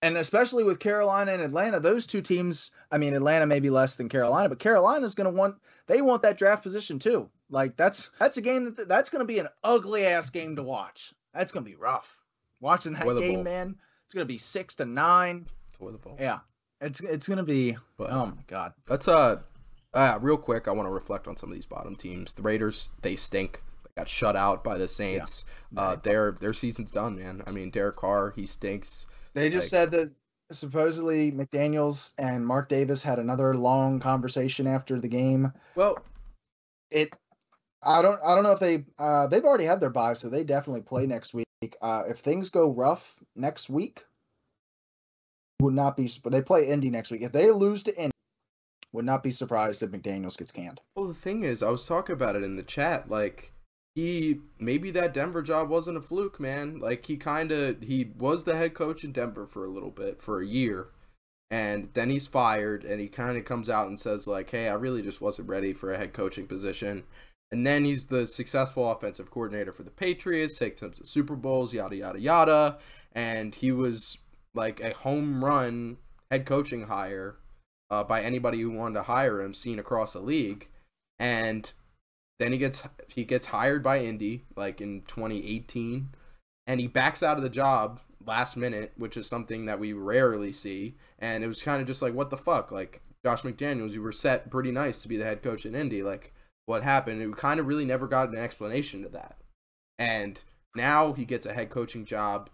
[SPEAKER 2] And especially with Carolina and Atlanta, those two teams, I mean, Atlanta may be less than Carolina, but Carolina's going to want, they want that draft position too. Like that's, that's a game that, that's going to be an ugly ass game to watch. That's going to be rough. Watching that game,
[SPEAKER 1] Bowl.
[SPEAKER 2] man, it's going to be six to nine.
[SPEAKER 1] for the ball.
[SPEAKER 2] Yeah. It's, it's going to be,
[SPEAKER 1] But-
[SPEAKER 2] oh my God.
[SPEAKER 1] Let's uh, uh real quick. I want to reflect on some of these bottom teams. The Raiders, they stink. They got shut out by the Saints. Uh, their their season's done, man. I mean, Derek Carr, he stinks.
[SPEAKER 2] They just
[SPEAKER 1] Like-
[SPEAKER 2] said that supposedly McDaniels and Mark Davis had another long conversation after the game.
[SPEAKER 1] Well,
[SPEAKER 2] It, I don't, I don't know if they, uh, they've already had their bye, so they definitely play next week. Uh, if things go rough next week, would not be, but they play Indy next week. If they lose to Indy, would not be surprised if McDaniels gets canned.
[SPEAKER 1] well, the thing is, I was talking about it in the chat. Like, he maybe that Denver job wasn't a fluke, man. Like, he kind of he was the head coach in Denver for a little bit, for a year, and then he's fired, and he kind of comes out and says like, "Hey, I really just wasn't ready for a head coaching position." And then he's the successful offensive coordinator for the Patriots, takes them to Super Bowls, yada yada yada. And he was like a home run head coaching hire uh, by anybody who wanted to hire him, seen across the league. And then he gets he gets hired by Indy like in 2018, and he backs out of the job last minute, which is something that we rarely see. And it was kind of just like, what the fuck, like Josh McDaniels, you were set pretty nice to be the head coach in Indy, like what happened? It kind of really never got an explanation to that. And now he gets a head coaching job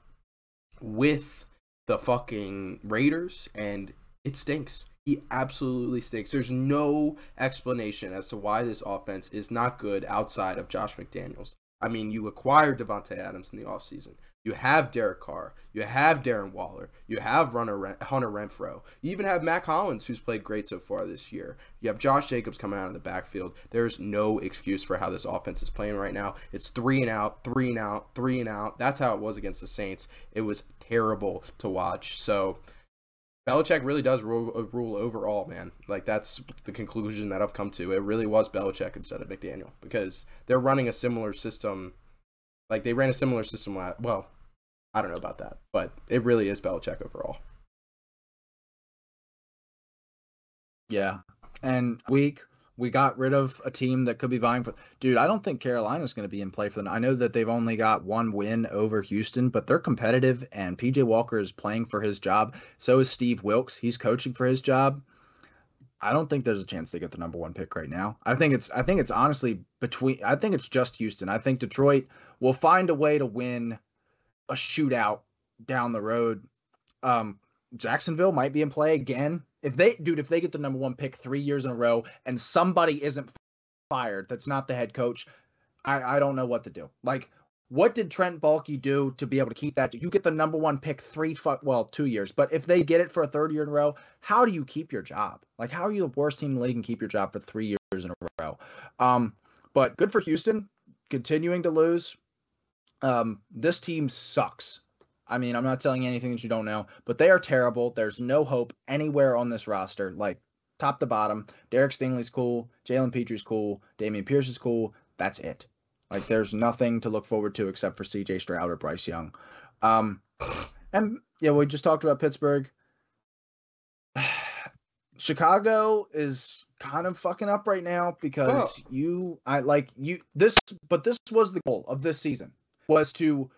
[SPEAKER 1] with the fucking Raiders, and it stinks. He absolutely stinks. There's no explanation as to why this offense is not good outside of Josh McDaniels. I mean, you acquired Davante Adams in the offseason. You have Derek Carr. You have Darren Waller. You have Runner Hunter Renfrow. You even have Mack Hollins, who's played great so far this year. You have Josh Jacobs coming out of the backfield. There's no excuse for how this offense is playing right now. It's three and out, three and out, three and out. That's how it was against the Saints. It was terrible to watch. So Belichick really does rule, uh, rule overall, man. Like that's the conclusion that I've come to. It really was Belichick instead of McDaniel because they're running a similar system. Like they ran a similar system. Well, I don't know about that, but it really is Belichick overall.
[SPEAKER 2] Yeah. And week we got rid of a team that could be vying for dude, I don't think Carolina's going to be in play for them. I know that they've only got one win over Houston, but they're competitive and PJ Walker is playing for his job. So is Steve Wilks. He's coaching for his job. I don't think there's a chance they get the number 1 pick right now. I think it's I think it's honestly between I think it's just Houston. I think Detroit will find a way to win a shootout down the road. Um Jacksonville might be in play again. If they, dude, if they get the number one pick three years in a row and somebody isn't fired, that's not the head coach, I, I don't know what to do. Like, what did Trent Baalke do to be able to keep that? You get the number one pick three, fu- well, two years, but if they get it for a third year in a row, how do you keep your job? Like, how are you the worst team in the league and keep your job for three years in a row? Um, but good for Houston, continuing to lose. Um, this team sucks. I mean, I'm not telling you anything that you don't know, but they are terrible. There's no hope anywhere on this roster. Like, top to bottom. Derek Stingley's cool. Jalen Pitre's cool. Dameon Pierce is cool. That's it. Like there's nothing to look forward to except for C.J. Stroud or Bryce Young. Um, and yeah, we just talked about Pittsburgh. Chicago is kind of fucking up right now because
[SPEAKER 1] Well-
[SPEAKER 2] you I like you this but this was the goal of this season was to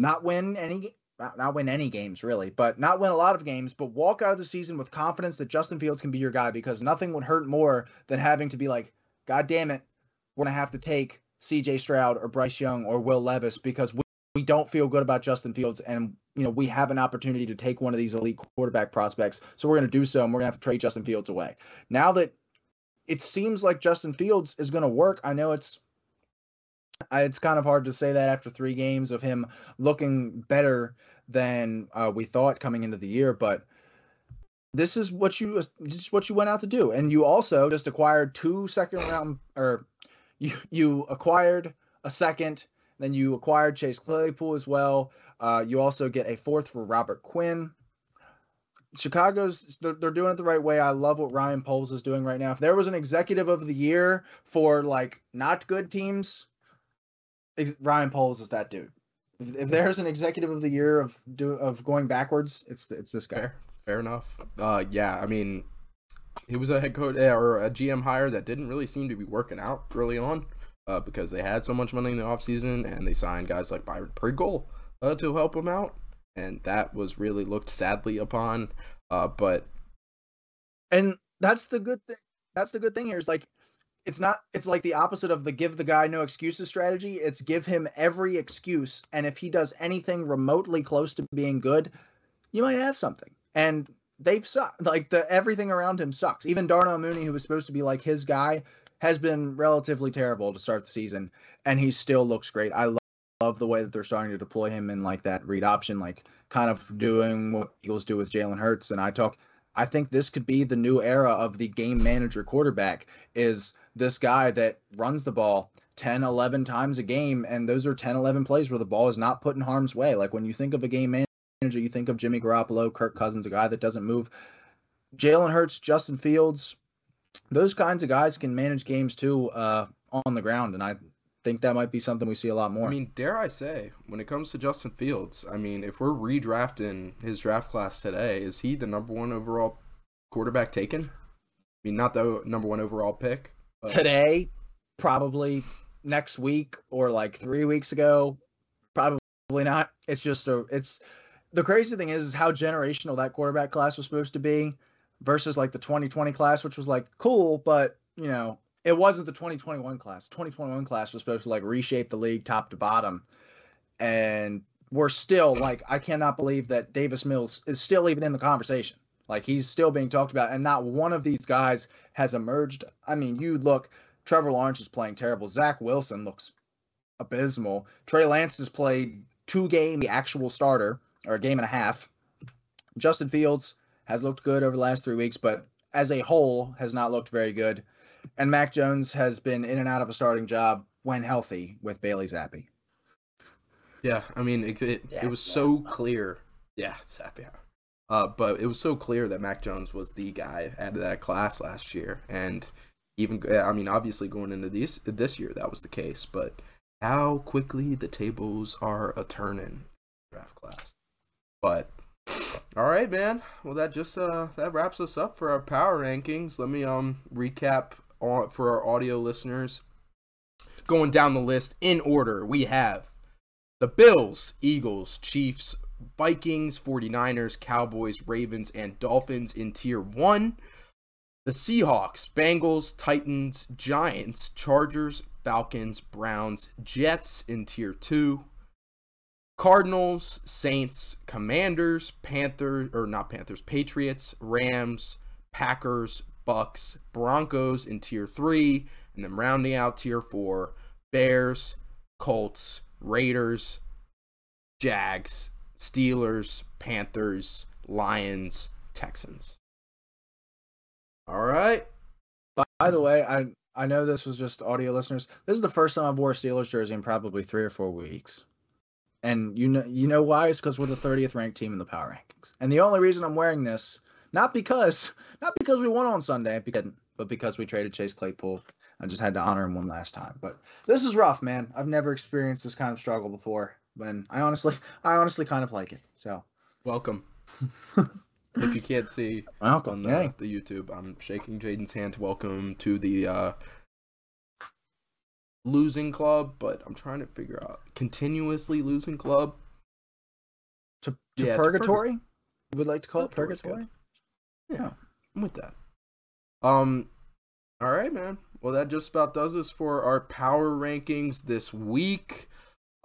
[SPEAKER 2] not win any not, win any games really, but not win a lot of games, but walk out of the season with confidence that Justin Fields can be your guy because nothing would hurt more than having to be like, God damn it, we're gonna have to take CJ Stroud or Bryce Young or Will Levis because we, we don't feel good about Justin Fields and you know we have an opportunity to take one of these elite quarterback prospects, so we're gonna do so and we're gonna have to trade Justin Fields away. Now that it seems like Justin Fields is gonna work, I know it's I- it's kind of hard to say that after three games of him looking better than uh, we thought coming into the year, but this is what you just what you went out to do, and you also just acquired two second round or you you acquired a second, then you acquired Chase Claypool as well. Uh, you also get a fourth for Robert Quinn. Chicago's they're, they're doing it the right way. I love what Ryan Poles is doing right now. If there was an executive of the year for like not good teams, Ryan Poles is that dude. If, if there's an executive of the year of do of going backwards, it's it's this guy.
[SPEAKER 1] Fair, fair enough. Uh, yeah, I mean, he was a head coach eh, or a GM hire that didn't really seem to be working out early on, uh, because they had so much money in the offseason and they signed guys like Byron Pringle uh, to help them out, and that was really looked sadly upon. Uh, but
[SPEAKER 2] and that's the good thing that's the good thing here is like it's not it's like the opposite of the give the guy no excuses strategy. It's give him every excuse and if he does anything remotely close to being good you might have something. And they've sucked like the everything around him sucks. Even darnell mooney who was supposed to be like his guy has been relatively terrible to start the season and he still looks great. I love, love the way that they're starting to deploy him in like that read option like kind of doing what eagles do with jalen hurts. And i talk I think this could be the new era of the game manager quarterback is this guy that runs the ball 10, 11 times a game. And those are 10, 11 plays where the ball is not put in harm's way. Like when you think of a game manager, you think of Jimmy Garoppolo, Kirk Cousins, a guy that doesn't move. Jalen Hurts, Justin Fields, those kinds of guys can manage games too uh, on the ground. And I think that might be something we see a lot more.
[SPEAKER 1] I mean, dare I say, when it comes to Justin Fields, I mean, if we're redrafting his draft class today, is he the number one overall quarterback taken? I mean, not the number one overall pick. But
[SPEAKER 2] today, probably next week or like three weeks ago, probably not. It's just a it's the crazy thing is, is how generational that quarterback class was supposed to be versus like the 2020 class, which was like cool, but you know, it wasn't the 2021 class. 2021 class was supposed to like reshape the league top to bottom. And we're still like, I cannot believe that Davis Mills is still even in the conversation. Like he's still being talked about, and not one of these guys has emerged. I mean, you look, Trevor Lawrence is playing terrible. Zach Wilson looks abysmal. Trey Lance has played two games, the actual starter, or a game and a half. Justin Fields has looked good over the last three weeks, but as a whole has not looked very good. And Mac Jones has been in and out of a starting job when healthy with Bailey Zappe.
[SPEAKER 1] Yeah, I mean, it it,
[SPEAKER 2] Yeah,
[SPEAKER 1] it was so clear. Yeah, it's happy hour. Uh, but it was so clear that Mac Jones was the guy out of that class last year, and even I mean, obviously going into this this year that was the case. But how quickly the tables are a turning draft class. But all right, man. Well, that just uh that wraps us up for our power rankings. Let me um recap on for our audio listeners. Going down the list in order, we have the Bills, Eagles, Chiefs, Vikings, 49ers, Cowboys, Ravens, and Dolphins in tier 1. The Seahawks, Bengals, Titans, Giants, Chargers, Falcons, Browns, Jets in tier 2. Cardinals, Saints, Commanders, Panthers, or not Panthers, Patriots, Rams, Packers, Bucs, Broncos in tier 3. And then rounding out tier 4, Bears, Colts, Raiders, Jags, Steelers, Panthers, Lions, Texans. All right.
[SPEAKER 2] By the way, I I know this was just audio listeners. This is the first time I've wore a Steelers jersey in probably three or four weeks. And you know you know why? It's because we're the 30th ranked team in the power rankings. And the only reason I'm wearing this Not because not because we won on Sunday, because but because we traded Chase Claypool. I just had to honor him one last time. But this is rough, man. I've never experienced this kind of struggle before. When I honestly, I honestly kind of like it. So
[SPEAKER 1] Welcome. if you can't see
[SPEAKER 2] welcome.
[SPEAKER 1] on the,
[SPEAKER 2] Hey.
[SPEAKER 1] the YouTube, I'm shaking Jaden's hand. Welcome to the uh, losing club, but I'm trying to figure out continuously losing club.
[SPEAKER 2] To, to
[SPEAKER 1] Yeah, to
[SPEAKER 2] purgatory? You would like to call it purgatory?
[SPEAKER 1] Yeah, I'm with that. Um, all right, man. Well, that just about does us for our power rankings this week.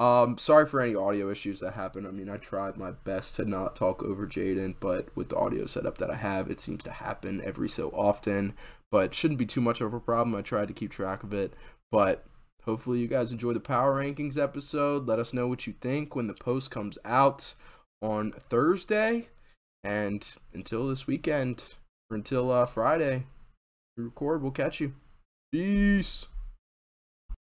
[SPEAKER 1] Um, sorry for any audio issues that happened. I mean, I tried my best to not talk over Jaden, but with the audio setup that I have, it seems to happen every so often. But shouldn't be too much of a problem. I tried to keep track of it, but hopefully you guys enjoy the power rankings episode. Let us know what you think when the post comes out on Thursday. And until this weekend, or until uh, Friday, we record, we'll catch you. Peace.